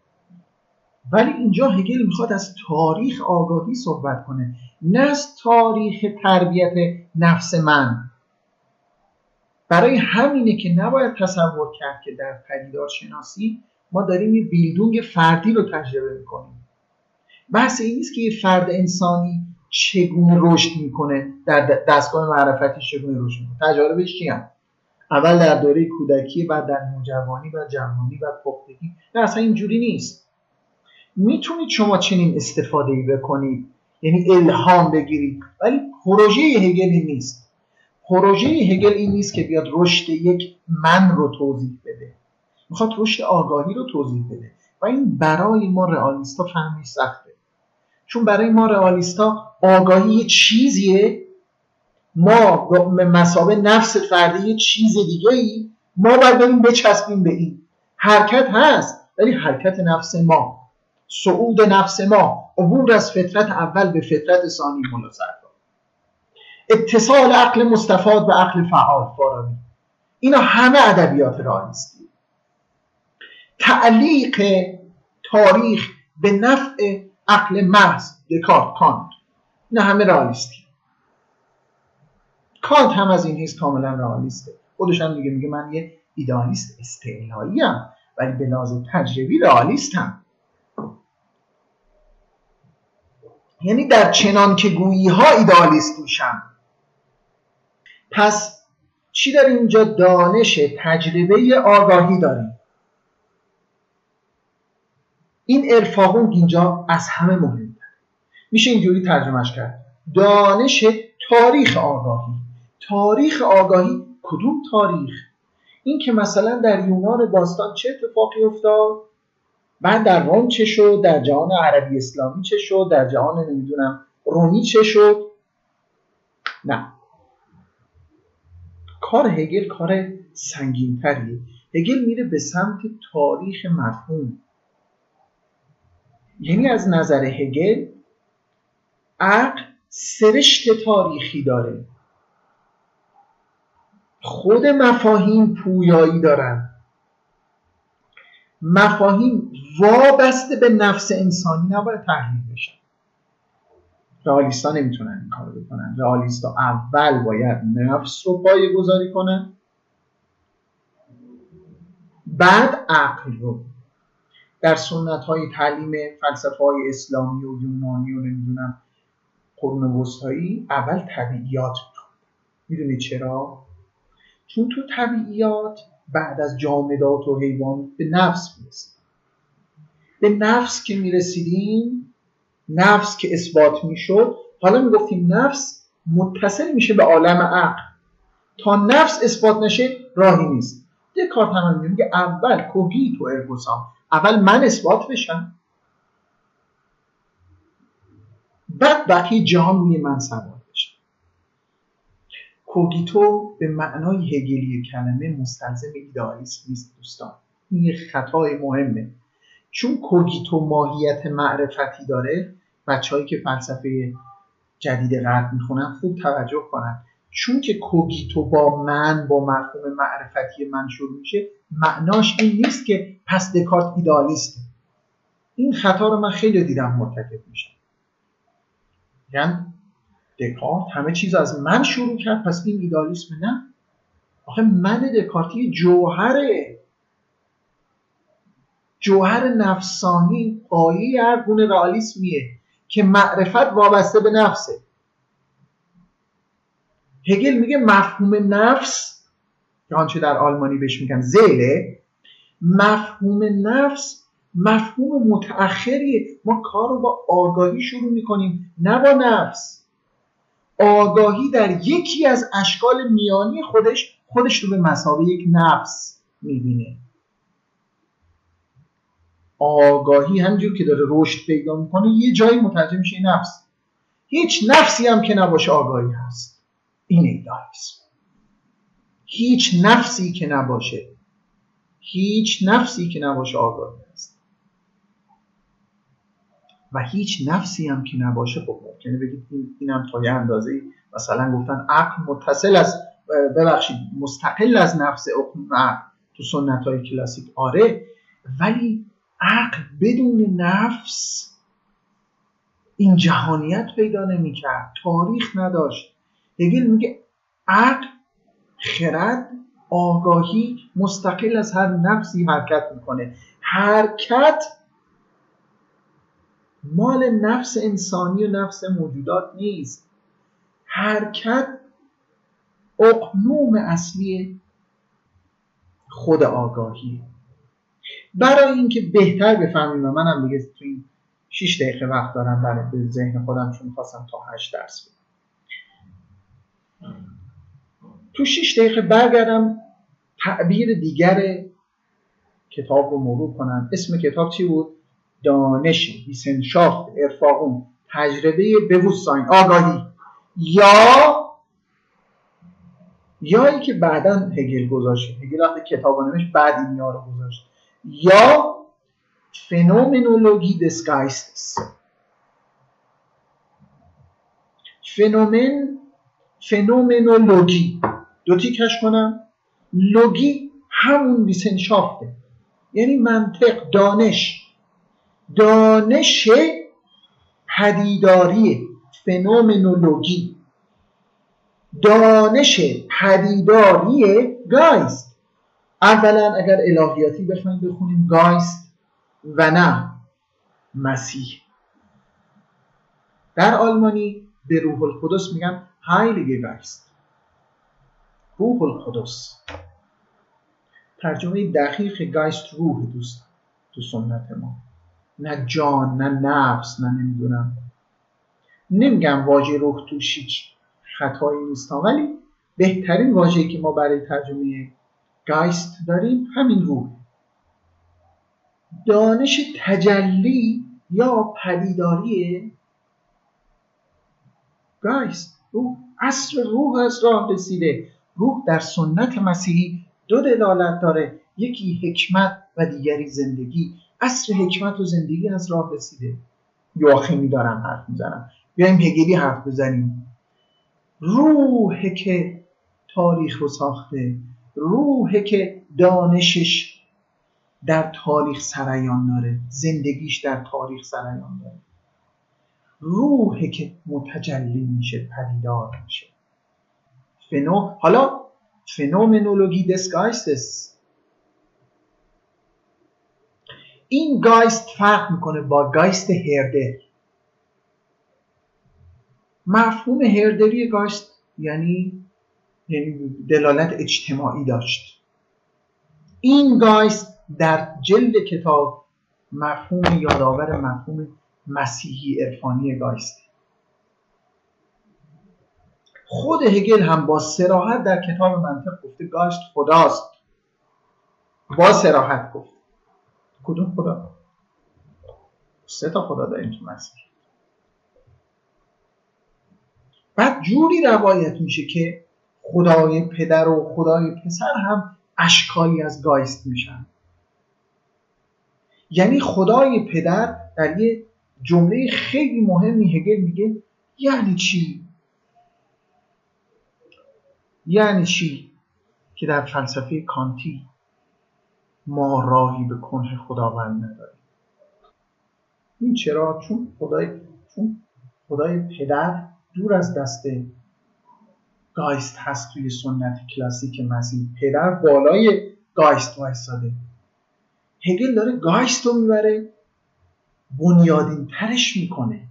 Speaker 2: ولی اینجا هگل می‌خواد از تاریخ آگاهی صحبت کنه نه از تاریخ تربیت نفس من. برای همینه که نباید تصور کرد که در پدیدار شناسی ما داریم یه بیلدونگ فردی رو تجربه می‌کنیم. بحث این نیست که یه فرد انسانی چگونه رشد می‌کنه در دستگاه معرفتی چگونه رشد می‌کنه. تجاربش چی هم؟ اول در دوره کودکی بعد در نوجوانی و جوانی و پختگی. نه اصلا اینجوری نیست. می‌تونید شما چنین استفاده ای بکنید. یعنی الهام بگیرید. ولی پروژه هگلی نیست. پروژه هگل این نیست که بیاد رشد یک من رو توضیح بده. می‌خواد رشد آگاهی رو توضیح بده. و این برای ما رئالیستا فهمی سخته. چون برای ما رئالیستا آگاهی یه چیزیه. ما مسابه نفس فردی یه چیز دیگه ای ما باید بریم بچسبیم به این. حرکت هست ولی حرکت نفس ما. صعود نفس ما عبور از فطرت اول به فطرت ثانی مناسب. اتصال عقل مستفاد به عقل فعال فارابی. اینا همه ادبیات رئالیستی تعلیق تاریخ به نفع عقل محض دکارت کانت. اینا همه رئالیستی کانت هم از این حیث کاملا رئالیسته خودش هم دیگه میگه من یه ایدالیست استعلایی هم ولی به لازم تجربی رئالیستم یعنی در چنان که گویی ها ایدالیست میشم پس چی داریم اینجا؟ دانش تجربه آگاهی داریم. این ارفاقون اینجا از همه مهمتر میشه اینجوری ترجمهش کرد. دانش تاریخ آگاهی. تاریخ آگاهی کدوم تاریخ؟ این که مثلا در یونان باستان چه اتفاقی افتاد؟ بعد در روم چه شد؟ در جهان عربی اسلامی چه شد؟ در جهان نمی‌دونم رومی چه شد؟ نه. کار هگل کار سنگینتریه. هگل میره به سمت تاریخ مفهوم یعنی از نظر هگل عقل سرشت تاریخی داره. خود مفاهیم پویایی دارن. مفاهیم وابسته به نفس انسانی نباید تحلیل بشن رئالیستا نمی‌تونن این کارو بکنن. رئالیستا اول باید نفس رو پایه گذاری کنن. بعد عقل رو. در سنت های تعلیم فلسفه های اسلامی و یونانی و نمی‌دونم قرون وسطایی اول طبیعیات می‌دونید چرا؟ چون تو طبیعیات بعد از جامدات و حیوان به نفس می‌رسیم. به نفس که می‌رسیدیم نفس که اثبات می‌شد حالا می‌گفتیم نفس متصل میشه به عالم عقل. تا نفس اثبات نشه راهی نیست. دکارت هم میگه اول کوگیت و ارگوسام. اول من اثبات بشم. بعد بقیه جهان روی من سوار. کوگیتو به معنای هگلی کلمه مستلزم ایدئالیسم نیست دوستان. این یه خطای مهمه. چون کوگیتو ماهیت معرفتی داره بچههایی که فلسفه جدید غرب می‌خونن خوب توجه کنن. چون که کوگیتو با من با مفهوم معرفتی من شروع میشه معناش این نیست که پس دکارت ایدالیسته این خطا رو من خیلی دیدم مرتکب میشم یعنی دکارت همه چیز از من شروع کرد پس این ایدالیسم نه. آخه من دکارتی جوهره. جوهر نفسانی پایه هر گونه رئالیسمیه که معرفت وابسته به نفسه. هگل میگه مفهوم نفس که آنچه در آلمانی بهش میگن زیله مفهوم نفس مفهوم متأخریه. ما کار رو با آگاهی شروع می‌کنیم نه با نفس. آگاهی در یکی از اشکال میانی خودش خودش رو به مسابه یک نفس می‌بینه. آگاهی همجور که داره رشد پیدا می‌کنه یه جایی متوجه میشه نفس. هیچ نفسی هم که نباشه آگاهی هست. این ایدالیسم هیچ نفسی که نباشه هیچ نفسی که نباشه آگاهی. و هیچ نفسی هم که نباشه خب ممکنه بگید این اینم تا یه اندازه مثلا گفتن عقل متصل از ببخشید مستقل از نفس عقل تو سنت های کلاسیک. آره ولی عقل بدون نفس این جهانیت پیدا نمی‌کرد. تاریخ نداشت. هگل میگه عقل خرد آگاهی مستقل از هر نفسی حرکت می‌کنه. حرکت مال نفس انسانی و نفس موجودات نیست. حرکت اقنوم اصلی خود آگاهی برای اینکه بهتر بفهمیم و منم دیگه تو این 6 دقیقه وقت دارم برای به ذهن خودم چون خواستم تا 8 درس بدم. تو 6 دقیقه برگردم تعبیر دیگر کتاب رو مرور کنم. اسم کتاب چی بود؟ دانش ویسنشافت ارفاقون تجربه بوستاین آگاهی یا یایی که بعدا هگل گذاشت. هگل وقتی کتاب نوشت بعد این یا رو گذاشت. یا فنومنولوژی دسگایستس فنومن فنومنولوژی. دو تیکش کنم. لوگی همون ویسنشافته یعنی منطق دانش. دانش پدیداری فنومنولوژی. دانش پدیداری گایست اولا اگر الهیاتی بخوایم بخونیم گایست و نه مسیح. در آلمانی به روح القدس میگن هایلیگه گایست روح القدس. ترجمه دقیق گایست روح دوست تو سنت ما. نه جان نه نفس نه نمی‌دونم. نمیگم واژه روح توش هیچ خطایی نیست ولی بهترین واژه‌ای که ما برای ترجمه گایست داریم همین روح. دانش تجلی یا پدیداری گایست روح. اصر روح از راه رسیده. روح در سنت مسیحی دو دلالت داره. یکی حکمت و دیگری زندگی. اصر حکمت و زندگی از راه رسیده. یواخیمی دارم حرف می‌زنم بیایم هگلی حرف بزنیم. روحه که تاریخ رو ساخته روحه که دانشش در تاریخ سریان داره زندگیش در تاریخ سریان داره. روحه که متجلی میشه پدیدار میشه. Phäno حالا Phänomenologie des این Geist فرق می‌کنه با Geist هردر مفهوم هردری Geist یعنی یعنی دلالت اجتماعی داشت. این Geist در جلد کتاب مفهوم یادآور مفهوم مسیحی عرفانی Geist. خود هگل هم با سراحت در کتاب منطق گفته گاشت خداست. با سراحت گفت. کدوم خدا؟ سه تا خدا داریم تو مسیح بعد جوری روایت میشه که خدای پدر و خدای پسر هم اشکالی از گایست میشن. یعنی خدای پدر در یه جمله خیلی مهمی هگل میگه یعنی چی؟ یعنی چی؟ که در فلسفه کانتی ما راهی به کنه خداوند نداریم. این چرا؟ چون خدای چون خدای پدر دور از دست گایست هست توی سنت کلاسیک مسیح. پدر بالای گایست وایستاده هگل داره گایست رو می‌بره بنیادین ترش می‌کنه.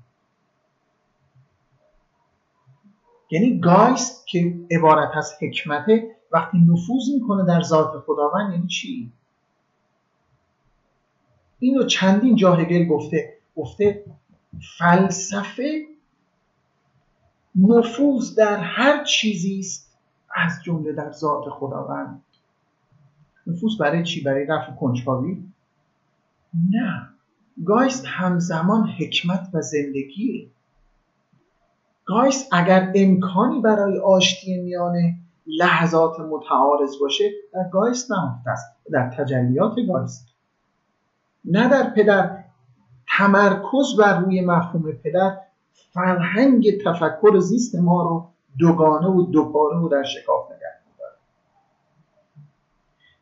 Speaker 2: یعنی گایست که عبارت از حکمته وقتی نفوذ می‌کنه در ذات خداوند یعنی چی؟ اینو چندین جا هگل گفته گفته فلسفه نفوذ در هر چیزی است از جمله در ذات خداوند. نفوذ برای چی؟ برای رفع کنجکاوی؟ نه. Geist همزمان حکمت و زندگیه. Geist اگر امکانی برای آشتی میان لحظات متعارض باشه در Geist نهفته در تجلیات Geist. نه در پدر تمرکز بر روی مفهوم پدر فرهنگ تفکر زیست ما رو دوگانه و دوپاره و در شکاف نگه میداره.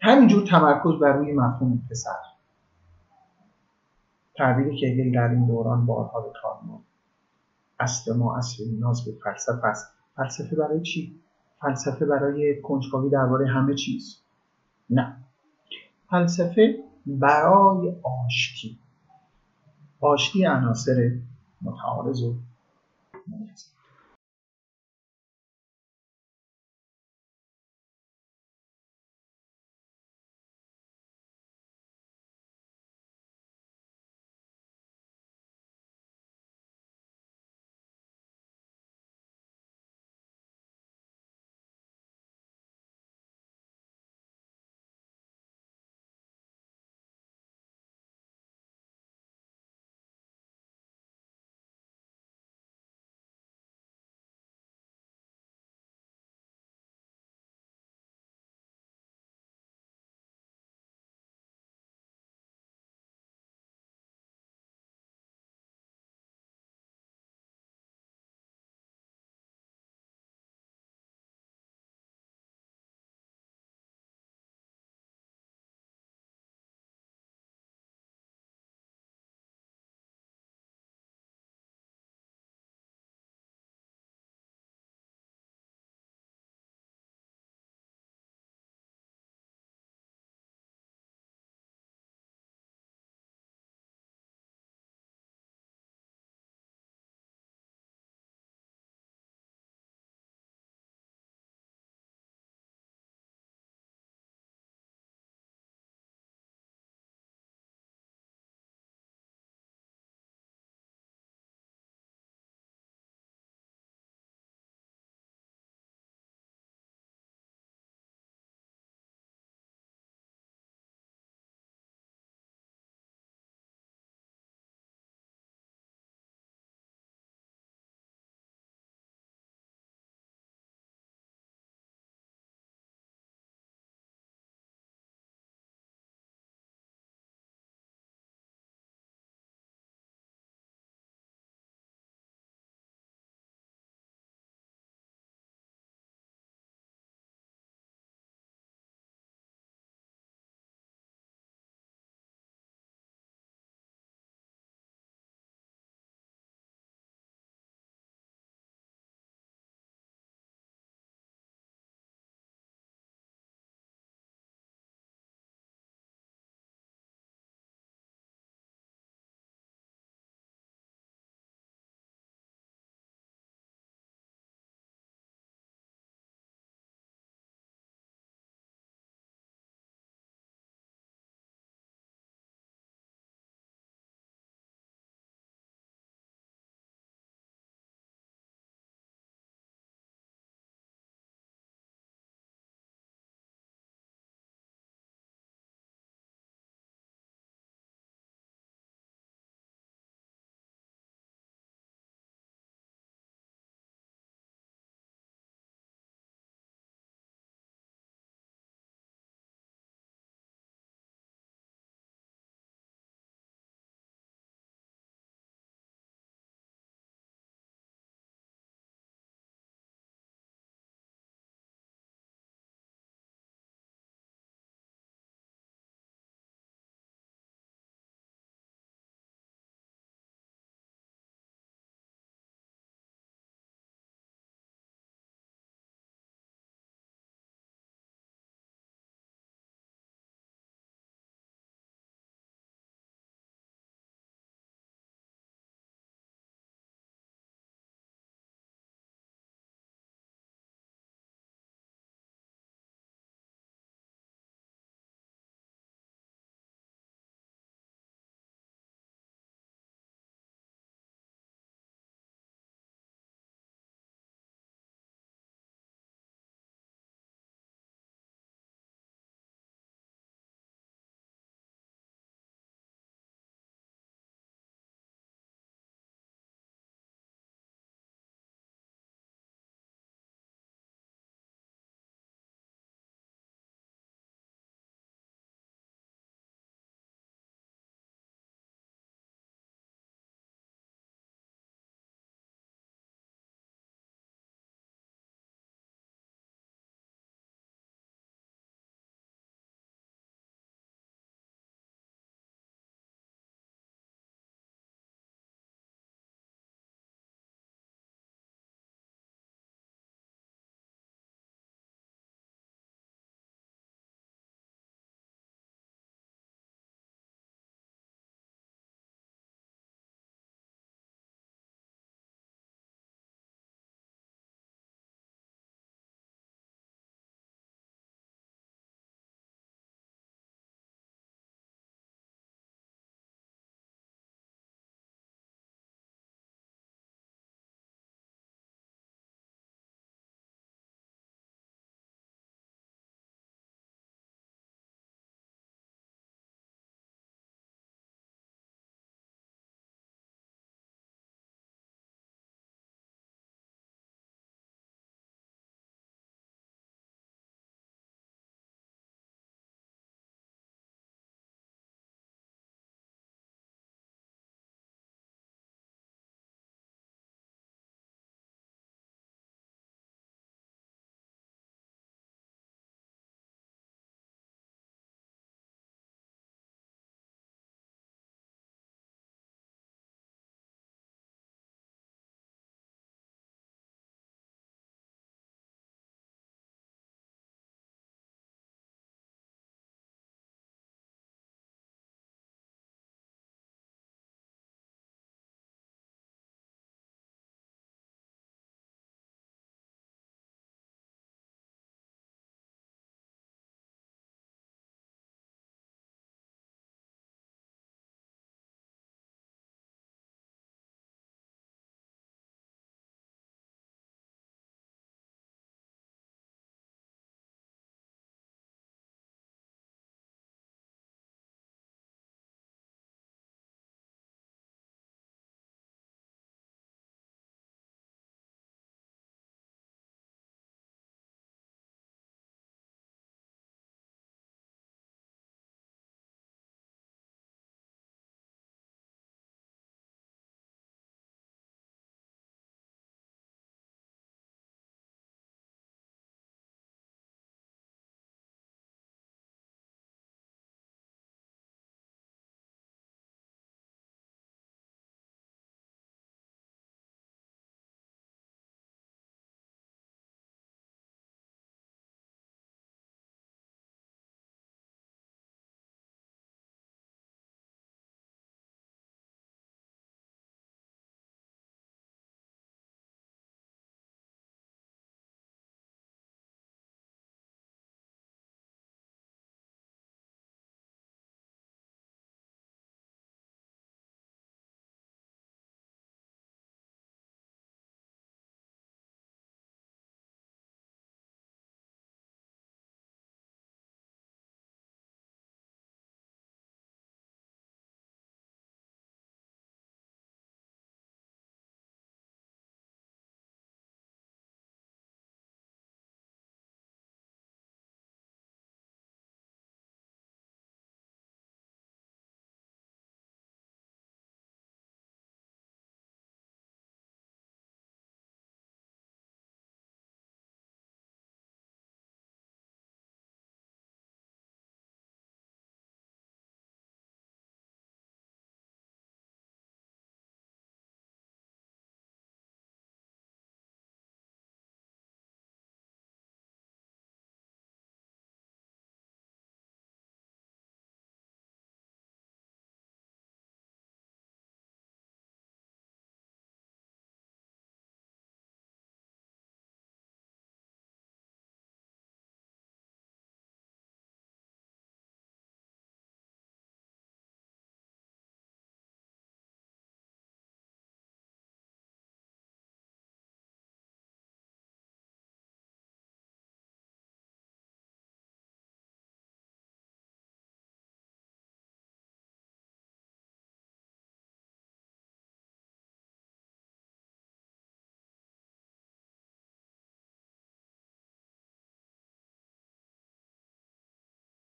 Speaker 2: همینجور تمرکز بر روی مفهوم پسر. تعبیری که هگل در این دوران بارها به کار اصل ما اصل نیاز به فلسفه است. فلسفه برای چی؟ فلسفه برای کنجکاوی درباره همه چیز. نه. فلسفه برای آشتی. آشتی عناصر متعارض و